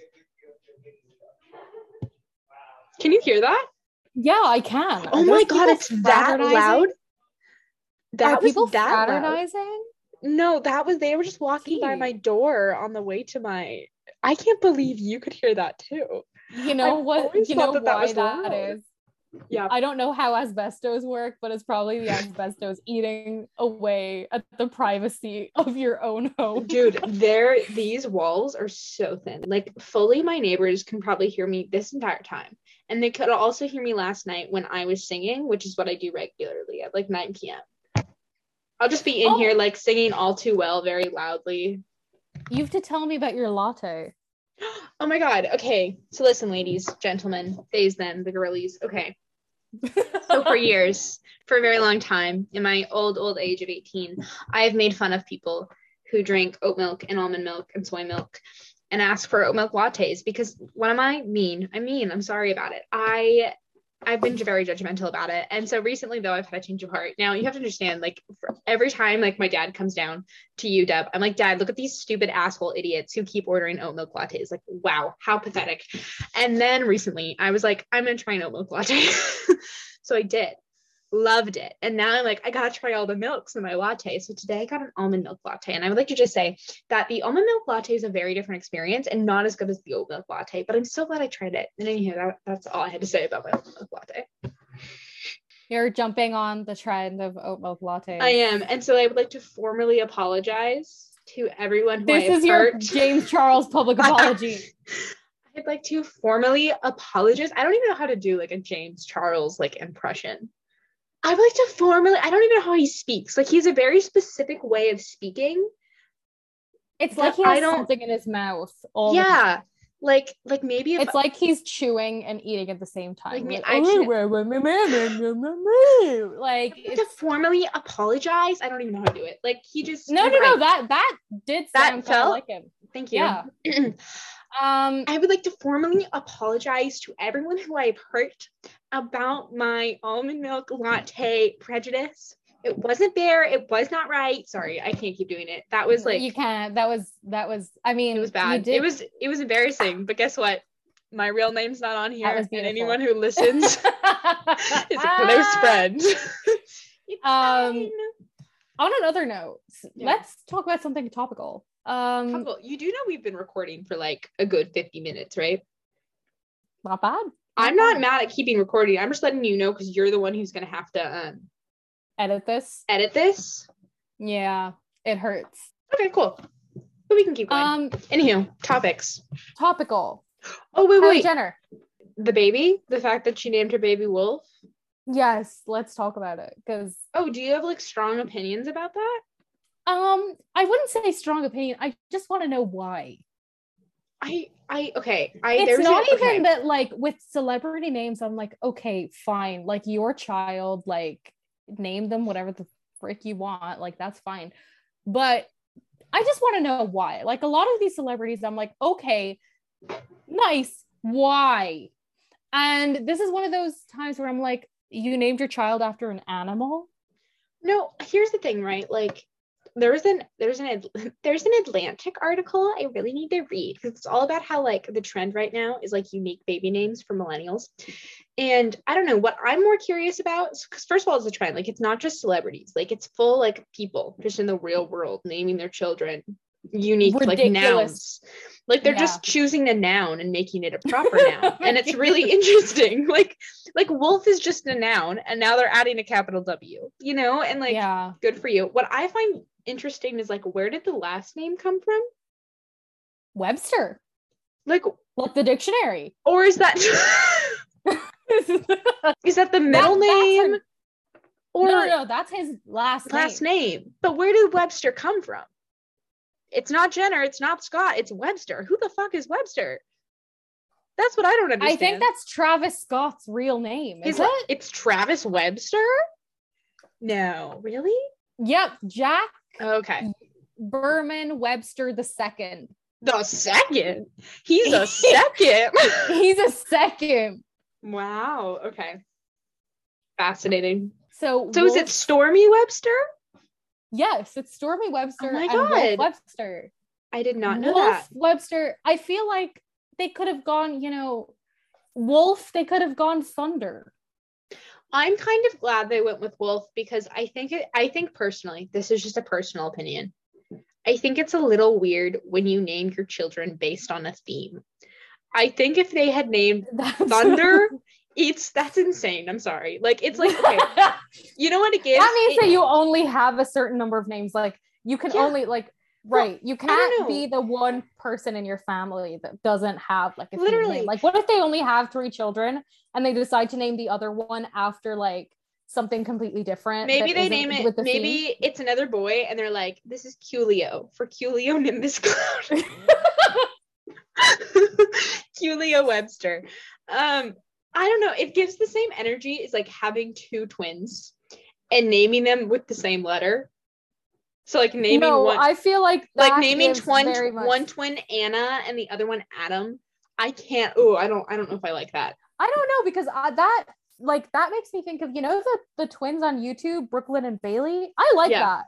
Can you hear that? yeah i can Oh my god, it's that fraternizing? Loud. are That was people that loud. No, that was they were just walking by my door on the way to my. I can't believe you could hear that too. you know I've what you know that that why that loud. is Yeah. i don't know how asbestos work but it's probably the asbestos eating away at the privacy of your own home Dude, there these walls are so thin. Like fully my neighbors can probably hear me this entire time. And they could also hear me last night when I was singing, which is what I do regularly at like 9 p.m. I'll just be in Oh. here like singing all too well very loudly. you have to tell me about your latte Oh my god. Okay. So listen, ladies, gentlemen, theys, them, the girlies. Okay. So for years, for a very long time, in my old, old age of 18, I have made fun of people who drink oat milk and almond milk and soy milk and ask for oat milk lattes because what am I mean? I mean, I'm sorry about it. I I've been very judgmental about it. And so recently though I've had a change of heart. Now you have to understand, like every time like my dad comes down to UDub, I'm like, Dad, look at these stupid asshole idiots who keep ordering oat milk lattes. Like, wow, how pathetic. And then recently I was like, I'm gonna try an oat milk latte. so I did. Loved it. And now I'm like, I gotta try all the milks in my latte. So today I got an almond milk latte. And I would like to just say that the almond milk latte is a very different experience and not as good as the oat milk latte, but I'm so glad I tried it. And anyhow, that, that's all I had to say about my oat milk latte. You're jumping on the trend of oat milk lattes. I am. And so I would like to formally apologize to everyone who This have is your hurt. James Charles public apology. I'd like to formally apologize. I don't even know how to do like a James Charles like impression. I would like to formally, I don't even know how he speaks. Like he has a very specific way of speaking. It's like he I has don't- something in his mouth. All yeah. Like like maybe if It's like he's chewing and eating at the same time. Like me, Like, I like to formally apologize. I don't even know how to do it. Like he just no, no, you're no. That that did That felt- like him. Thank you. Yeah. Um, I would like to formally apologize to everyone who I've hurt about my almond milk latte prejudice. It wasn't there. It was not right. Sorry, I can't keep doing it. That was like you can't. That was that was. I mean, it was bad. It was it was embarrassing. But guess what? My real name's not on here. And anyone who listens is a close friend. Um. On another note, Yeah. let's talk about something topical. Um, Couple- you do know we've been recording for like a good 50 minutes, right? not bad. I'm not mad at keeping recording. I'm just letting you know because you're the one who's gonna have to um Edit this. edit this. Yeah, it hurts. Okay, cool. But we can keep going. Um, Anywho, topics. topical. Oh wait, Kylie wait. Jenner. the baby, the fact that she named her baby Wolf. Yes, let's talk about it because Oh, do you have like strong opinions about that? Um, I wouldn't say strong opinion. I just want to know why. I I okay. I it's there's not a, even okay. that like with celebrity names i'm like okay fine like your child like name them whatever the frick you want like that's fine but i just want to know why like a lot of these celebrities i'm like okay nice why and this is one of those times where i'm like you named your child after an animal No, here's the thing, right? Like there's an there's an there's an Atlantic article I really need to read because it's all about how like the trend right now is like unique baby names for millennials. And I don't know what I'm more curious about because first of all, it's a trend. Like it's not just celebrities, like it's full like people just in the real world naming their children unique like nouns. Like they're just choosing a noun and making it a proper noun. And it's really interesting. Like like wolf is just a noun and now they're adding a capital W, you know? And like yeah good for you. What I find interesting is like where did the last name come from? webster Like like the dictionary or is that is that the middle That- name her- or no, no, no, that's his last last name. name? But where did Webster come from? It's not Jenner, it's not Scott, it's Webster. Who the fuck is Webster? That's what I don't understand. I think that's Travis Scott's real name. Is Is it? it? It's Travis Webster? No, really? Yep, Jack Okay. Bermon Webster the second. The second. He's a second. He's a second. wow. Okay. Fascinating. So, So is it Stormi Webster? Yes, it's Stormi Webster Oh and Wolf Webster. I did not know Wolf that. Webster. I feel like they could have gone, you know, Wolf. They could have gone Thunder. I'm kind of glad they went with Wolf because I think it I think personally, this is just a personal opinion. I think it's a little weird when you name your children based on a theme. I think if they had named That's Thunder, it's that's insane. I'm sorry. Like it's like okay, you know what it gives? that means It- that you only have a certain number of names. Like you can Yeah. only like right. You can't be the one person in your family that doesn't have like a Literally. name. Like what if they only have three children and they decide to name the other one after like something completely different? maybe they name it with the maybe theme? it's another boy and they're like, this is Culio for Culio Nimbus Cloud. Culio Webster. Um, I don't know. It gives the same energy as like having two twins and naming them with the same letter. So like naming no, one I feel like like naming twin one twin Anna and the other one Adam. I can't. Oh, I don't. I don't know if I like that. I don't know because I, that like that makes me think of you know the the twins on YouTube, Brooklyn and Bailey. I like Yeah. that.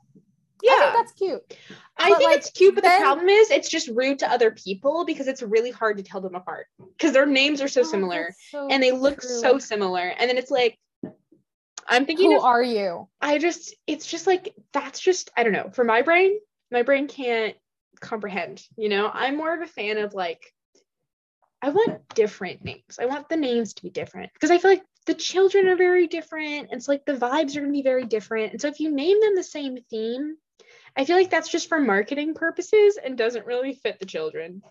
I Yeah, think that's cute. I but, think like, it's cute, but then- the problem is it's just rude to other people because it's really hard to tell them apart because their names are so Oh, similar so and they look true. so similar. And then it's like, I'm thinking, Who of, are you? I just, it's just like that's just I don't know. For my brain, my brain can't comprehend. You know, I'm more of a fan of like, I want different names. I want the names to be different because I feel like the children are very different, It's so like the vibes are going to be very different. And so if you name them the same theme, I feel like that's just for marketing purposes and doesn't really fit the children.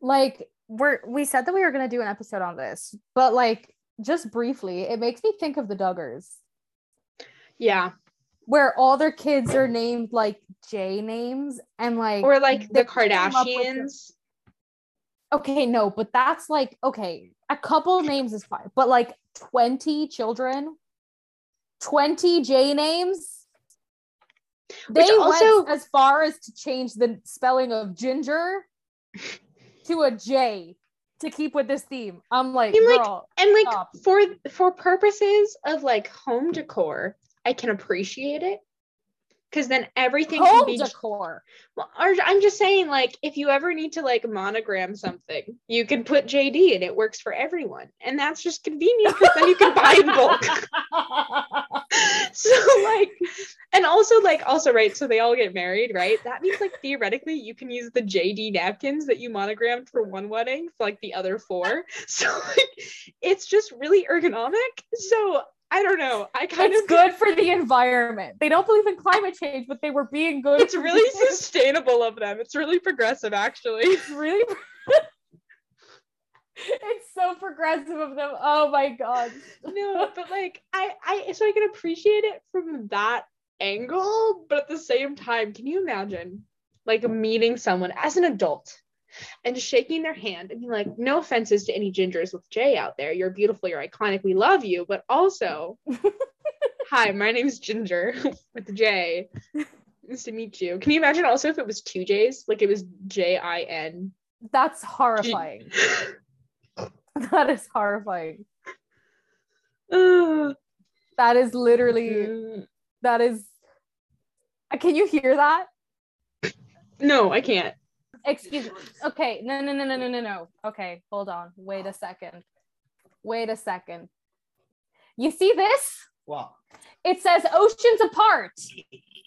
Like we're we said that we were gonna do an episode on this, but like just briefly, it makes me think of the Duggars, Yeah, where all their kids are named like J names and like or like they the came up with the- Kardashians. okay, no, but that's like okay, a couple names is fine, but like 20 children, 20 J names. They Which also- went as far as to change the spelling of ginger to a J to keep with this theme. I'm like, and like, girl, and like Stop. for for purposes of like home decor I can appreciate it. Cause then everything can be decor. well, or I'm just saying, like, if you ever need to like monogram something, you can put JD and it works for everyone. And that's just convenient because then you can buy in bulk. so like and also like also right so they all get married right that means like theoretically you can use the jd napkins that you monogrammed for one wedding for like the other four so like it's just really ergonomic so i don't know i kind it's of good for the environment. They don't believe in climate change, but they were being good. it's really sustainable of them it's really progressive actually It's really. it's so progressive of them. Oh my god. no but like i i so i can appreciate it from that angle but at the same time can you imagine like meeting someone as an adult and just shaking their hand and being like no offenses to any gingers with jay out there you're beautiful you're iconic we love you but also hi my name's ginger with j nice to meet you can you imagine also if it was two j's like it was j-i-n That's horrifying. that is horrifying. That is literally. Mm. That is. Can you hear that? no i can't Excuse me. Okay. No, no, no, no, no, no, no. Okay. Hold on. Wait a second. Wait a second. You see this? What? It says Oceans Apart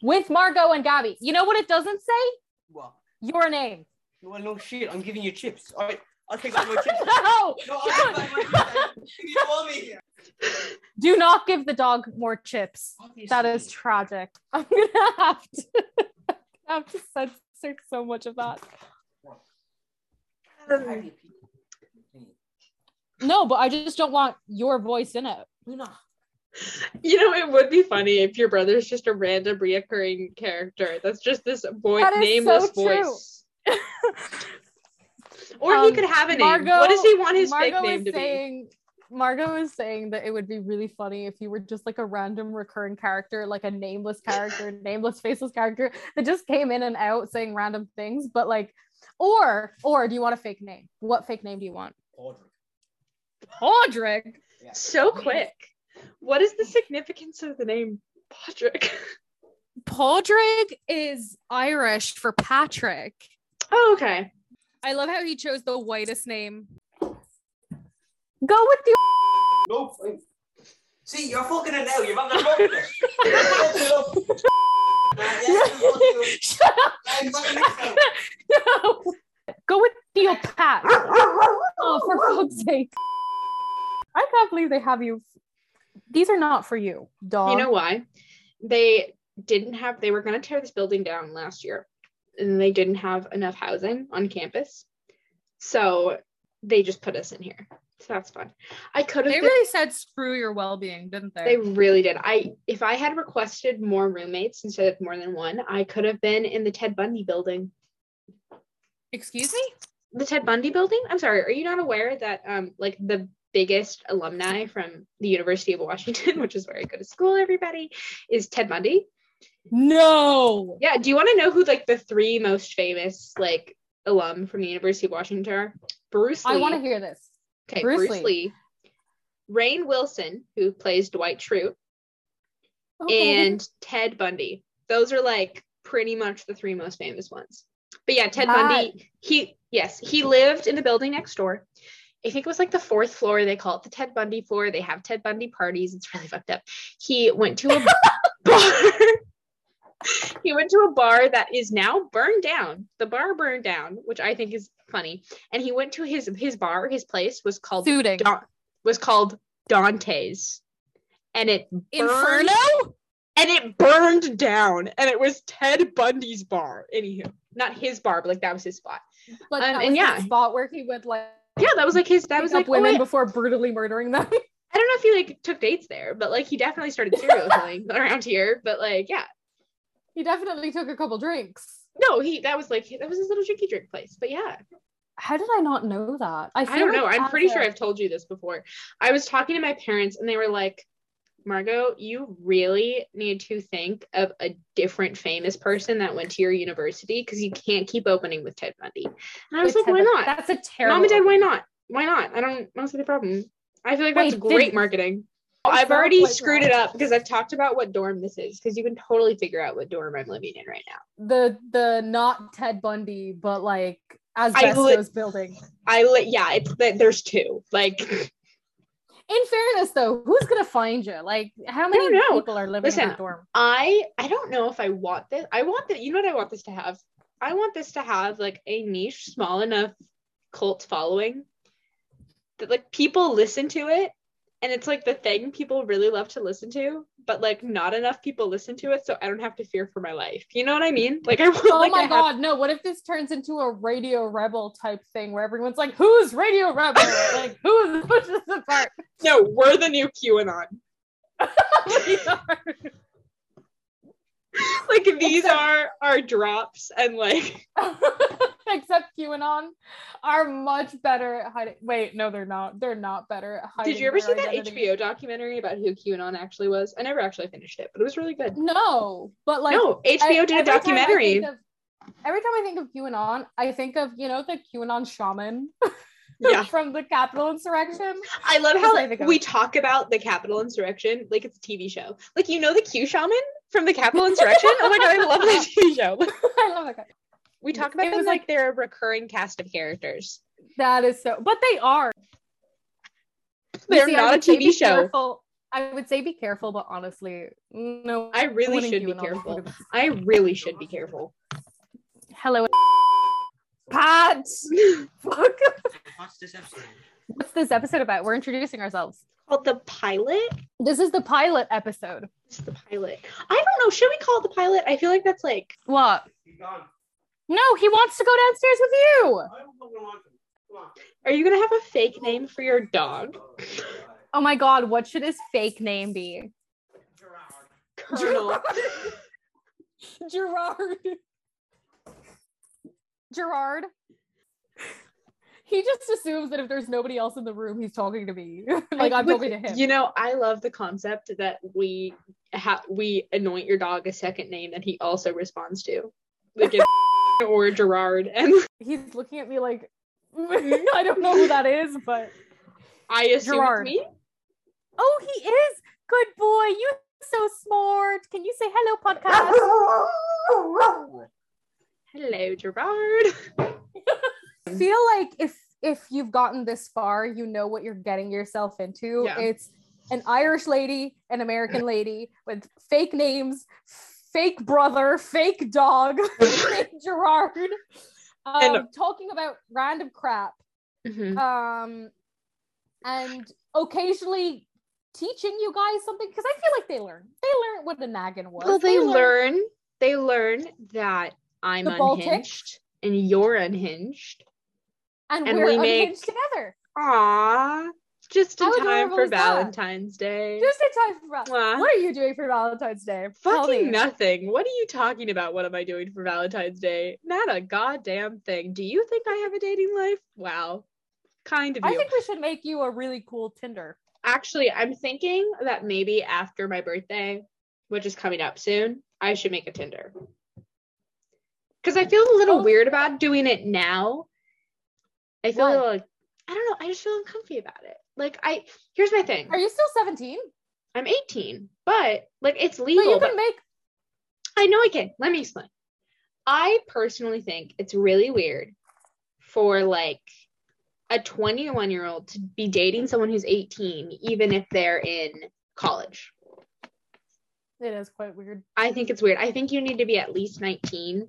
with Margot and Gabi. You know what it doesn't say? What? Your name. Well, no shit. I'm giving you chips. All right. I'll take my chips. no, No, I'll take out my chips. You want me here. do not give the dog more chips. That is tragic. I'm gonna have to have to censor so much of that. No, but I just don't want your voice in it. No. You know, it would be funny if your brother's just a random reoccurring character. That's just this boy That is nameless so voice. or he Um, could have a name. Margot- what does he want his Margot fake name is to be? saying Margot is saying that it would be really funny if you were just like a random recurring character, like a nameless character, nameless faceless character that just came in and out saying random things, but like or or do you want a fake name? What fake name do you want? Audrey. Podrick. Yeah. So quick. What is the significance of the name Podrick? Podrick is Irish for Patrick. Oh, okay. I love how he chose the whitest name. Go with the Nope. See, you're fucking it now. You've underbooked it. Shut up. No. Go with Theo Pat. Oh, for fuck's sake. I can't believe they have you. These are not for you, dog. You know why? They didn't have, they were going to tear this building down last year and they didn't have enough housing on campus. So they just put us in here. So that's fun. I could have they been- really said screw your well-being, didn't they? They really did. I if I had requested more roommates instead of more than one, I could have been in the Ted Bundy building. Excuse me? The Ted Bundy building? I'm sorry, are you not aware that um like the biggest alumni from the University of Washington, which is where I go to school, everybody, is Ted Bundy? No. Yeah, do you want to know who like the three most famous like alum from the University of Washington are? Bruce Lee. I want to hear this. Okay, Bruce Bruce, Lee. Lee. Rainn Wilson, who plays Dwight Schrute, Okay. and Ted Bundy. Those are like pretty much the three most famous ones. But yeah, Ted That- Bundy, he yes, he lived in the building next door. I think it was like the fourth floor. They call it the Ted Bundy floor. They have Ted Bundy parties. It's really fucked up. He went to a bar. he went to a bar that is now burned down. The bar burned down, which I think is funny. And he went to his his bar. His place was called Suiting. Don- was called Dante's, and it burned, Inferno? and it burned down, and it was Ted Bundy's bar. Anywho, not his bar, but like that was his spot. But Um, that and yeah. spot where he would like Yeah, that was like his. That was like oh, women wait, before brutally murdering them. I don't know if he like took dates there, but like he definitely started serial killing around here. But like, yeah, he definitely took a couple drinks. no, he that was like that was his little drinky drink place. But yeah, How did I not know that? I feel don't know. like I'm pretty a- sure I've told you this before. I was talking to my parents, and they were like, Margot, you really need to think of a different famous person that went to your university because you can't keep opening with Ted Bundy. And I was With like, Ted why not? That's a terrible. Mom and Dad, why not? Why not? I don't. I don't see the problem. I feel like that's Wait, great did- marketing. I've already screwed it up because I've talked about what dorm this is because you can totally figure out what dorm I'm living in right now. The the not Ted Bundy, but like asbestos lit- building. I li- yeah, it's that there's two. Like In fairness, though, who's gonna find you? Like, how many people are living in Listen, that dorm? I I don't know if I want this. I want that. You know what I want this to have? I want this to have like a niche, small enough cult following that like people listen to it, and it's like the thing people really love to listen to, but like not enough people listen to it, so I don't have to fear for my life. You know what I mean? Like I. Oh like, my I have- god, no! What if this turns into a Radio Rebel type thing where everyone's like, "Who's Radio Rebel? like, who pushes the part?" No, we're the new QAnon. Like these Except- are our drops, and like Except QAnon are much better at hiding. Wait, no, they're not. They're not better at hiding. Did you ever see that. HBO documentary about who QAnon actually was? I never actually finished it, but it was really good. No, but like no, HBO I- did a documentary. of- every time I think of QAnon, I think of you know the QAnon shaman Yeah. from the Capitol insurrection. I love how like, we talk about the Capitol insurrection like it's a TV show. Like you know the Q shaman from the Capitol insurrection? oh my god, I love that TV show. I love that. We talk about It them was like they're a recurring cast of characters. That is so, but they are. They're see, not a TV show. Careful. I would say be careful, but honestly, no. I really should be careful. look at this. I really should be careful. Hello, Pat. Fuck. What's this episode? What's this episode about? We're introducing ourselves. Called the pilot? This is the pilot episode. It's the pilot. I don't know. Should we call it the pilot? I feel like that's like What? No, he wants to go downstairs with you. I don't fucking want to. Come on. Are you gonna have a fake name for your dog? Oh my god, what should his fake name be? Colonel. Gerard. Gerard. He just assumes that if there's nobody else in the room, he's talking to me. like I'm talking to him. You know, I love the concept that we ha- we anoint your dog a second name that he also responds to, like in or Gerard, and He's looking at me like I don't know who that is, but I assume Gerard. it's me. oh, he is good boy. You so smart. Can you say hello, podcast? Hello, Gerard. I feel like if if you've gotten this far, you know what you're getting yourself into. Yeah. It's an Irish lady, an American lady with fake names, fake brother, fake dog, fake Gerard, um, And- talking about random crap, Mhm. um, and occasionally teaching you guys something because I feel like they learn. They learn what a naggin was. Well, they learn- learn. They learn that I'm The Baltic. unhinged and you're unhinged. and, and we're we make- together. Aww, just in time for is that? Valentine's Day. Just in time for Val- Mwah. What are you doing for Valentine's Day? Fucking nothing. What are you talking about? What am I doing for Valentine's Day? Not a goddamn thing. Do you think I have a dating life? Wow. Kind of I you. think we should make you a really cool Tinder. Actually, I'm thinking that maybe after my birthday, which is coming up soon, I should make a Tinder. Because I feel a little Oh. weird about doing it now. I feel Why? like I don't know. I just feel uncomfy about it. Like I here's my thing. Are you still 17? I'm 18, but like it's But legal. you but- can make I know I can. Let me explain. I personally think it's really weird for like a 21 year old to be dating someone who's 18, even if they're in college. it is quite weird. I think it's weird. I think you need to be at least 19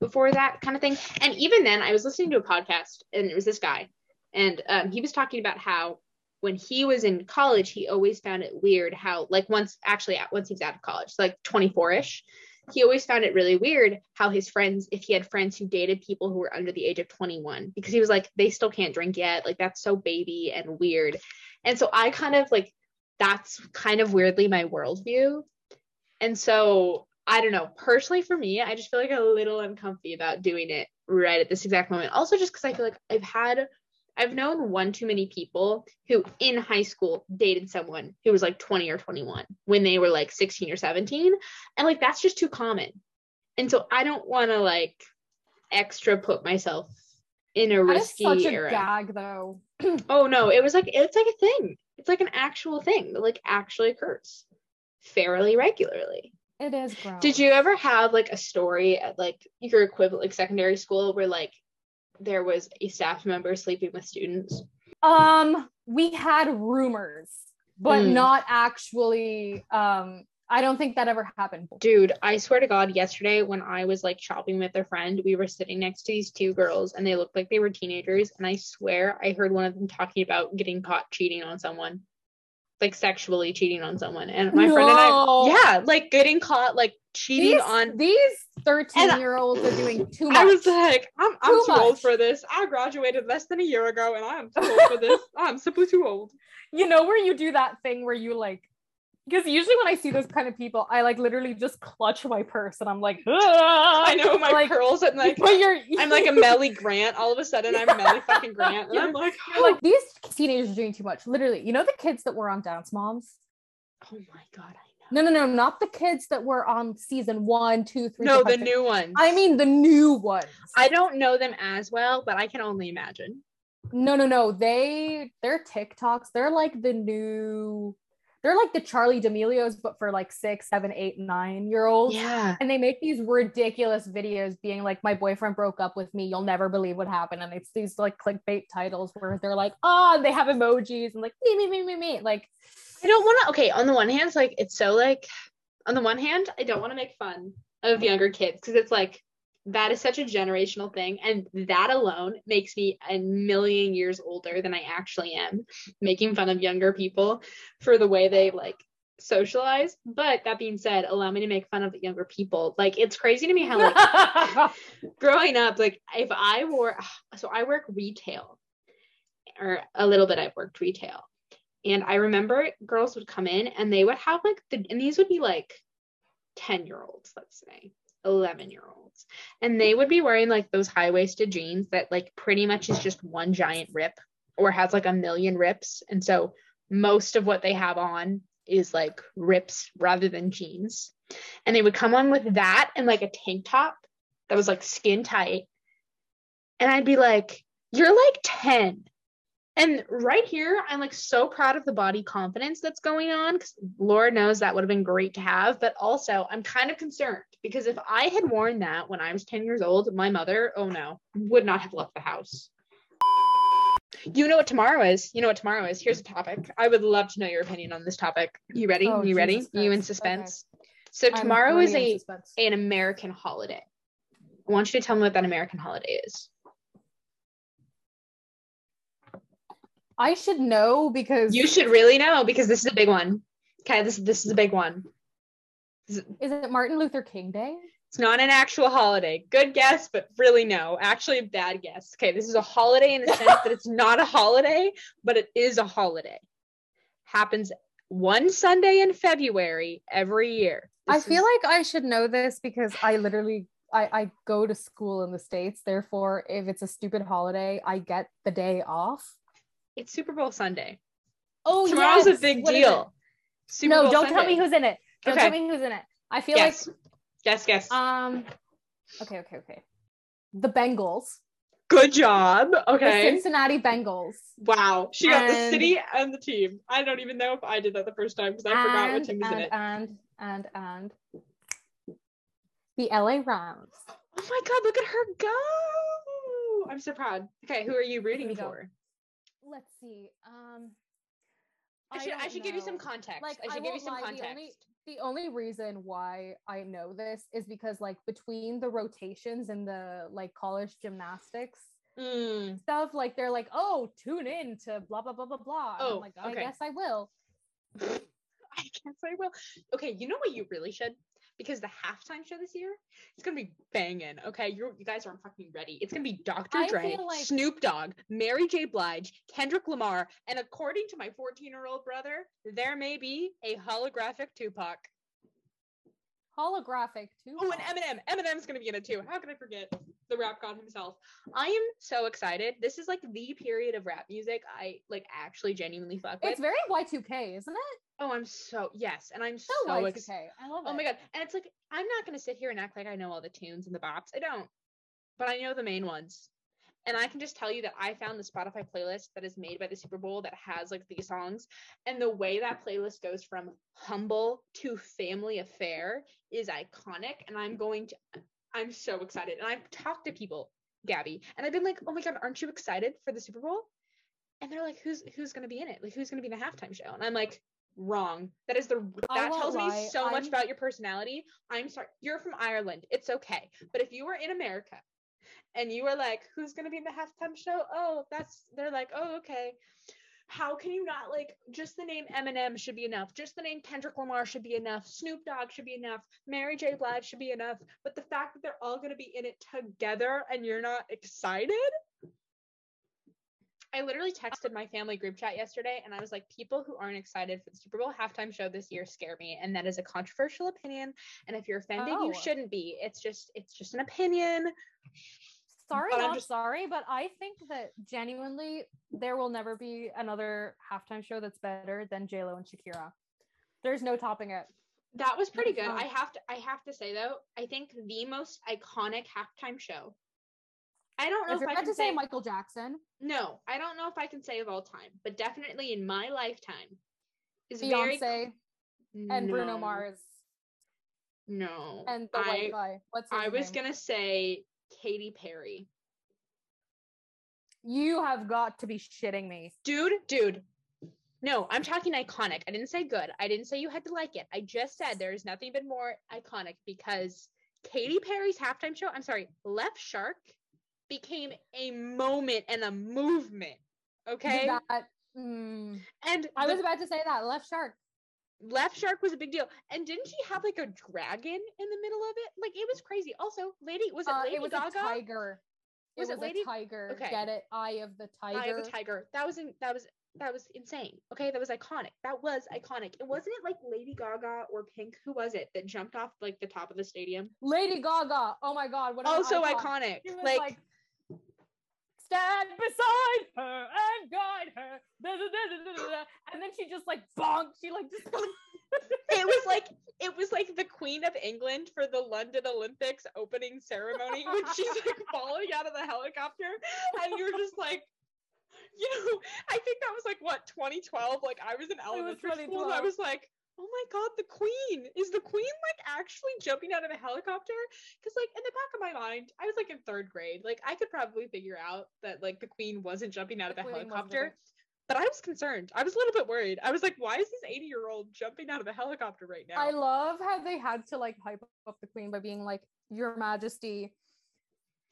before that kind of thing. And even then, I was listening to a podcast and it was this guy, and um, he was talking about how when he was in college, he always found it weird how, like, once actually, once he's out of college, like 24 ish, he always found it really weird how his friends, if he had friends who dated people who were under the age of 21, because he was like, they still can't drink yet. Like, that's so baby and weird. And so I kind of like, that's kind of weirdly my worldview. And so I don't know. Personally, for me, I just feel like a little uncomfy about doing it right at this exact moment. Also, just because I feel like I've had, I've known one too many people who in high school dated someone who was like 20 or 21 when they were like 16 or 17. And like that's just too common. And so I don't want to like extra put myself in a That is risky such a era. gag, though. Oh no, it was like it's like a thing. It's like an actual thing that like actually occurs fairly regularly. It is grown. Did you ever have like a story at like your equivalent like secondary school where like there was a staff member sleeping with students? Um, we had rumors, but Mm. not actually. Um, I don't think that ever happened. Dude, I swear to God, yesterday when I was like shopping with a friend, we were sitting next to these two girls and they looked like they were teenagers. And I swear I heard one of them talking about getting caught cheating on someone, like sexually cheating on someone. And my friend and I, yeah, like getting caught like cheating These on. these thirteen year olds are doing too much. I was like, I'm, I'm Too too, old for this. I graduated less than a year ago and I'm too old for this. I'm simply too old. you know where you do that thing where you like because usually when I see those kind of people, I like literally just clutch my purse and I'm like, I I know my like, curls and like, but you're I'm like a Mellie Grant. All of a sudden, I'm Mellie fucking Grant. And I'm like, You're like oh. these teenagers are doing too much. Literally, you know the kids that were on Dance Moms? oh my God, I know. No, no, no, not the kids that were on season one, two, three. No, the new ones. I mean the new ones. I don't know them as well, but I can only imagine. no, no, no. They they're TikToks. They're like the new. They're like the Charli D'Amelios, but for like six, seven, eight, nine year olds. Yeah. And they make these ridiculous videos being like, my boyfriend broke up with me. You'll never believe what happened. And it's these like clickbait titles where they're like, oh, they have emojis and like, me, me, me, me, me. Like, I don't want to. Okay, on the one hand, it's like it's so like. On the one hand, I don't want to make fun of younger kids because it's like that is such a generational thing, and that alone makes me a million years older than I actually am, making fun of younger people for the way they like socialize. But that being said, allow me to make fun of the younger people. Like it's crazy to me how like growing up, like if I wore, so I work retail, or a little bit I've worked retail. And I remember girls would come in and they would have like the, and these would be like 10 year olds, let's say, 11 year olds. And they would be wearing like those high waisted jeans that like pretty much is just one giant rip or has like a million rips. And so most of what they have on is like rips rather than jeans. And they would come on with that and like a tank top that was like skin tight. And I'd be like, you're like 10. And right here, I'm like so proud of the body confidence that's going on because Lord knows that would have been great to have. But also, I'm kind of concerned because if I had worn that when I was 10 years old, my mother, oh no, would not have left the house. You know what tomorrow is? You know what tomorrow is? Here's a topic. I would love to know your opinion on this topic. You ready? Oh, you ready? You in suspense? So tomorrow is really a an American holiday. I want you to tell me what that American holiday is. I should know because You should really know because this is a big one. Okay, this this is a big one. is it Martin Luther King Day? It's not an actual holiday. Good guess, but really no. Actually, a bad guess. Okay, this is a holiday in the sense that it's not a holiday, but it is a holiday. Happens one Sunday in February every year. I feel is- like I should know this because I literally I, I go to school in the States. Therefore, if it's a stupid holiday, I get the day off. It's Super Bowl Sunday. Oh, Tomorrow's yes. a big What deal. Super no, Bowl don't tell me who's in it. Don't Okay. tell me who's in it. I feel Guess. Guess, guess. like um okay, okay, okay. The Bengals. Good job. The Okay. Cincinnati Bengals. Wow. She got the city and the team. I don't even know if I did that the first time because I forgot what and, team was in it. and and and the LA Rams. Oh my god, look at her go. I'm so proud. Okay, who are you rooting for? Let's see. Um I should I, should give you some context. Like, I I should give you some lie, the context. only- the only reason why I know this is because like between the rotations and the like college gymnastics Mm, stuff, like they're like, oh, tune in to blah blah blah blah blah. Oh, I'm like, I guess I will. I guess I will. Okay, you know what you really should? Because the halftime show this year, it's gonna be banging. Okay, you you guys aren't fucking ready. It's gonna be Dr. Dre, like- Snoop Dogg, Mary J. Blige, Kendrick Lamar, and according to my 14 year old brother, there may be a holographic Tupac. Holographic too. Oh, and Eminem. Eminem's gonna be in it too. How can I forget the rap god himself? I am so excited. This is like the period of rap music I like actually genuinely fuck with. It's very Y2K, isn't it? oh, I'm so yes, and I'm So, so, Y2K. excited. I love it. Oh my god. And it's like I'm not gonna sit here and act like I know all the tunes and the bops. I don't. But I know the main ones. And I can just tell you that I found the Spotify playlist that is made by the Super Bowl that has like these songs. And the way that playlist goes from humble to family affair is iconic. And I'm going to, I'm so excited. And I've talked to people, Gabi, and I've been like, oh my God, aren't you excited for the Super Bowl? And they're like, who's who's gonna be in it? Like who's gonna be in the halftime show? And I'm like, wrong. That is the that tells lie, me so much I'm- about your personality. I'm sorry, you're from Ireland. It's okay. But if you were in America and you were like, who's gonna be in the halftime show? Oh, that's they're like, oh, okay. How can you not like just the name Eminem should be enough? Just the name Kendrick Lamar should be enough. Snoop Dogg should be enough. Mary J. Blige should be enough. But the fact that they're all gonna be in it together and you're not excited, I literally texted my family group chat yesterday and I was like, people who aren't excited for the Super Bowl halftime show this year scare me. And that is a controversial opinion. And if you're offended, Oh. you shouldn't be. It's just, it's just an opinion. Sorry, But I'm not just- sorry, but I think that genuinely there will never be another halftime show that's better than J Lo and Shakira. There's no topping it. That was pretty good. I have to, I have to say though, I think the most iconic halftime show. I don't know If if, you're I can to say say, Michael Jackson, no, I don't know if I can say of all time, but definitely in my lifetime is very Beyonce and Bruno Mars No, and the I, white guy. What's I was name? gonna say Katy Perry. You have got to be shitting me. dude, dude. No, I'm talking iconic. I didn't say good. I didn't say you had to like it. I just said there's nothing been more iconic because Katy Perry's halftime show, I'm sorry, Left Shark became a moment and a movement. Okay. That mm, and I the was about to say that left shark. Left Shark was a big deal. And didn't she have like a dragon in the middle of it? Like it was crazy. Also, Lady was it Uh, Lady it was Gaga? a tiger. Was it it was Lady- a tiger. Okay. Get it? Eye of the tiger. Eye of the Tiger. That was in, that was that was insane. Okay, that was iconic. That was iconic. It wasn't it like Lady Gaga or Pink? Who was it that jumped off like the top of the stadium? Lady Gaga. Oh my god! What Also icon. iconic. Like, like, stand beside her and guide her. Da, da, da, da, da, da, da." And then she just like bonk. She like just it was like it was like the Queen of England for the London Olympics opening ceremony when she's like falling out of the helicopter, and you're just like. You know, I think that was like what 2012. Like I was in elementary school, I was like, "Oh my god, the queen is the queen like actually jumping out of a helicopter?" Because like in the back of my mind, I was like in third grade. Like I could probably figure out that like the queen wasn't jumping out The of a helicopter. But I was concerned. I was a little bit worried. I was like, "Why is this 80 year old jumping out of a helicopter right now?" I love how they had to like hype up the queen by being like, Your Majesty,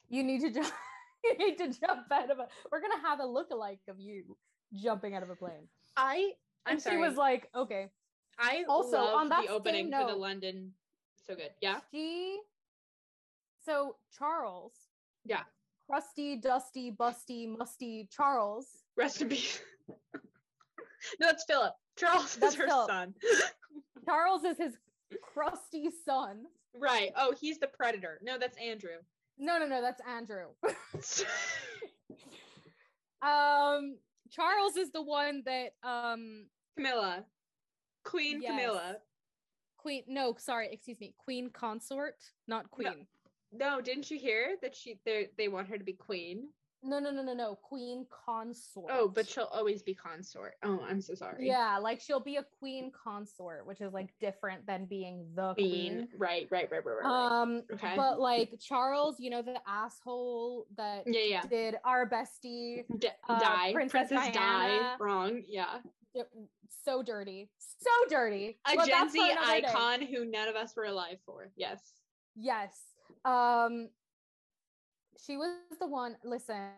you need to jump. you need to jump out of a. We're gonna have a look-alike of you jumping out of a plane. I I'm and sorry. she was like, Okay. I Also, love on that the opening same for the London. So good. Yeah. She. So Charles. Yeah. Crusty, dusty, busty, musty Charles. Rest in peace. no, that's Philip. Charles That's is her son. Charles is his crusty son. right. Oh, he's the predator. No, that's Andrew. No, no, no, that's Andrew. um, Charles is the one that um Camilla. Queen Yes. Camilla. Queen. No, sorry, excuse me, Queen consort, not Queen. No, didn't you hear that she they they want her to be queen? No, no, no, no, no, Queen consort. Oh, but she'll always be consort. Oh, I'm so sorry. yeah, like she'll be a queen consort, which is like different than being the Queen. queen. Right, right, right, right, right. Um, Okay. but like Charles, you know, the asshole that yeah, yeah. did our bestie D- uh, die. Princess Princess, die. Diana. Wrong. Yeah. So dirty, so dirty. A But Gen that's Z another day. icon who none of us were alive for. Yes. Yes. Um she was the one listen,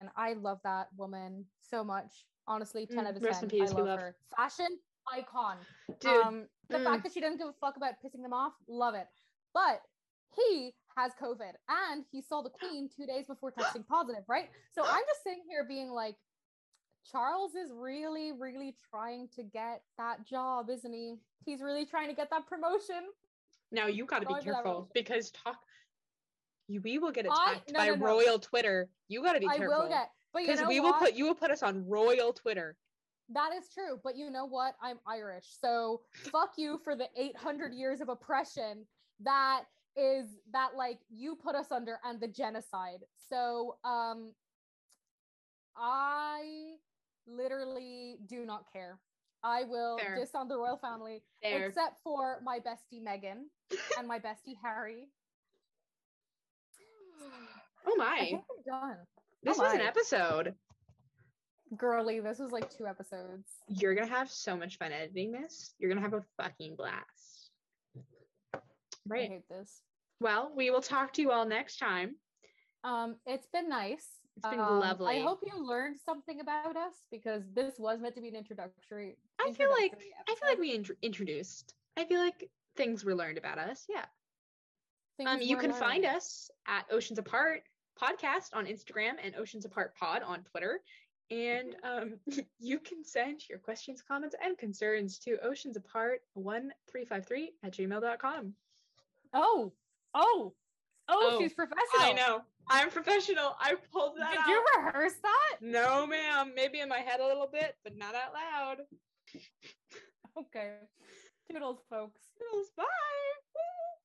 and I love that woman so much. Honestly, 10 Mm, out of rest in 10. peace, I love, love- her. Fashion icon. Dude. um the mm. fact that she doesn't give a fuck about pissing them off, love it. But he has COVID and he saw the queen two days before testing positive, right? So I'm just sitting here being like, Charles is really, really trying to get that job, isn't he? He's really trying to get that promotion. Now you got to be careful because talk. You, we will get I- attacked no, by no, no. royal Twitter. You got to be I careful will get, but because we what? will put you will put us on royal Twitter. That is true, but you know what? I'm Irish. So fuck you for the 800 years of oppression that is that like you put us under and the genocide. So um I literally do not care. I will Fair. diss on the royal family, There. except for my bestie Meghan and my bestie Harry. Oh I my. done. This Oh was an episode. Girly, this was like two episodes. You're gonna have so much fun editing this. You're gonna have a fucking blast. I Right. hate this. Well, we will talk to you all next time. Um, it's been nice. It's been Um, lovely. I hope you learned something about us because this was meant to be an introductory. I feel like introductory I feel like we int- introduced. I feel like things were learned about us. Yeah. Um, you were can find us at Oceans Apart Podcast on Instagram and Oceans Apart Pod on Twitter. And um, you can send your questions, comments, and concerns to Oceans Apart 1353 at gmail.com. Oh, oh, oh, Oh, she's professional. I know. I'm professional. I pulled that Did out. you rehearse that? No, ma'am. Maybe in my head a little bit, but not out loud. Okay. Toodles, folks. Toodles. Bye. Woo!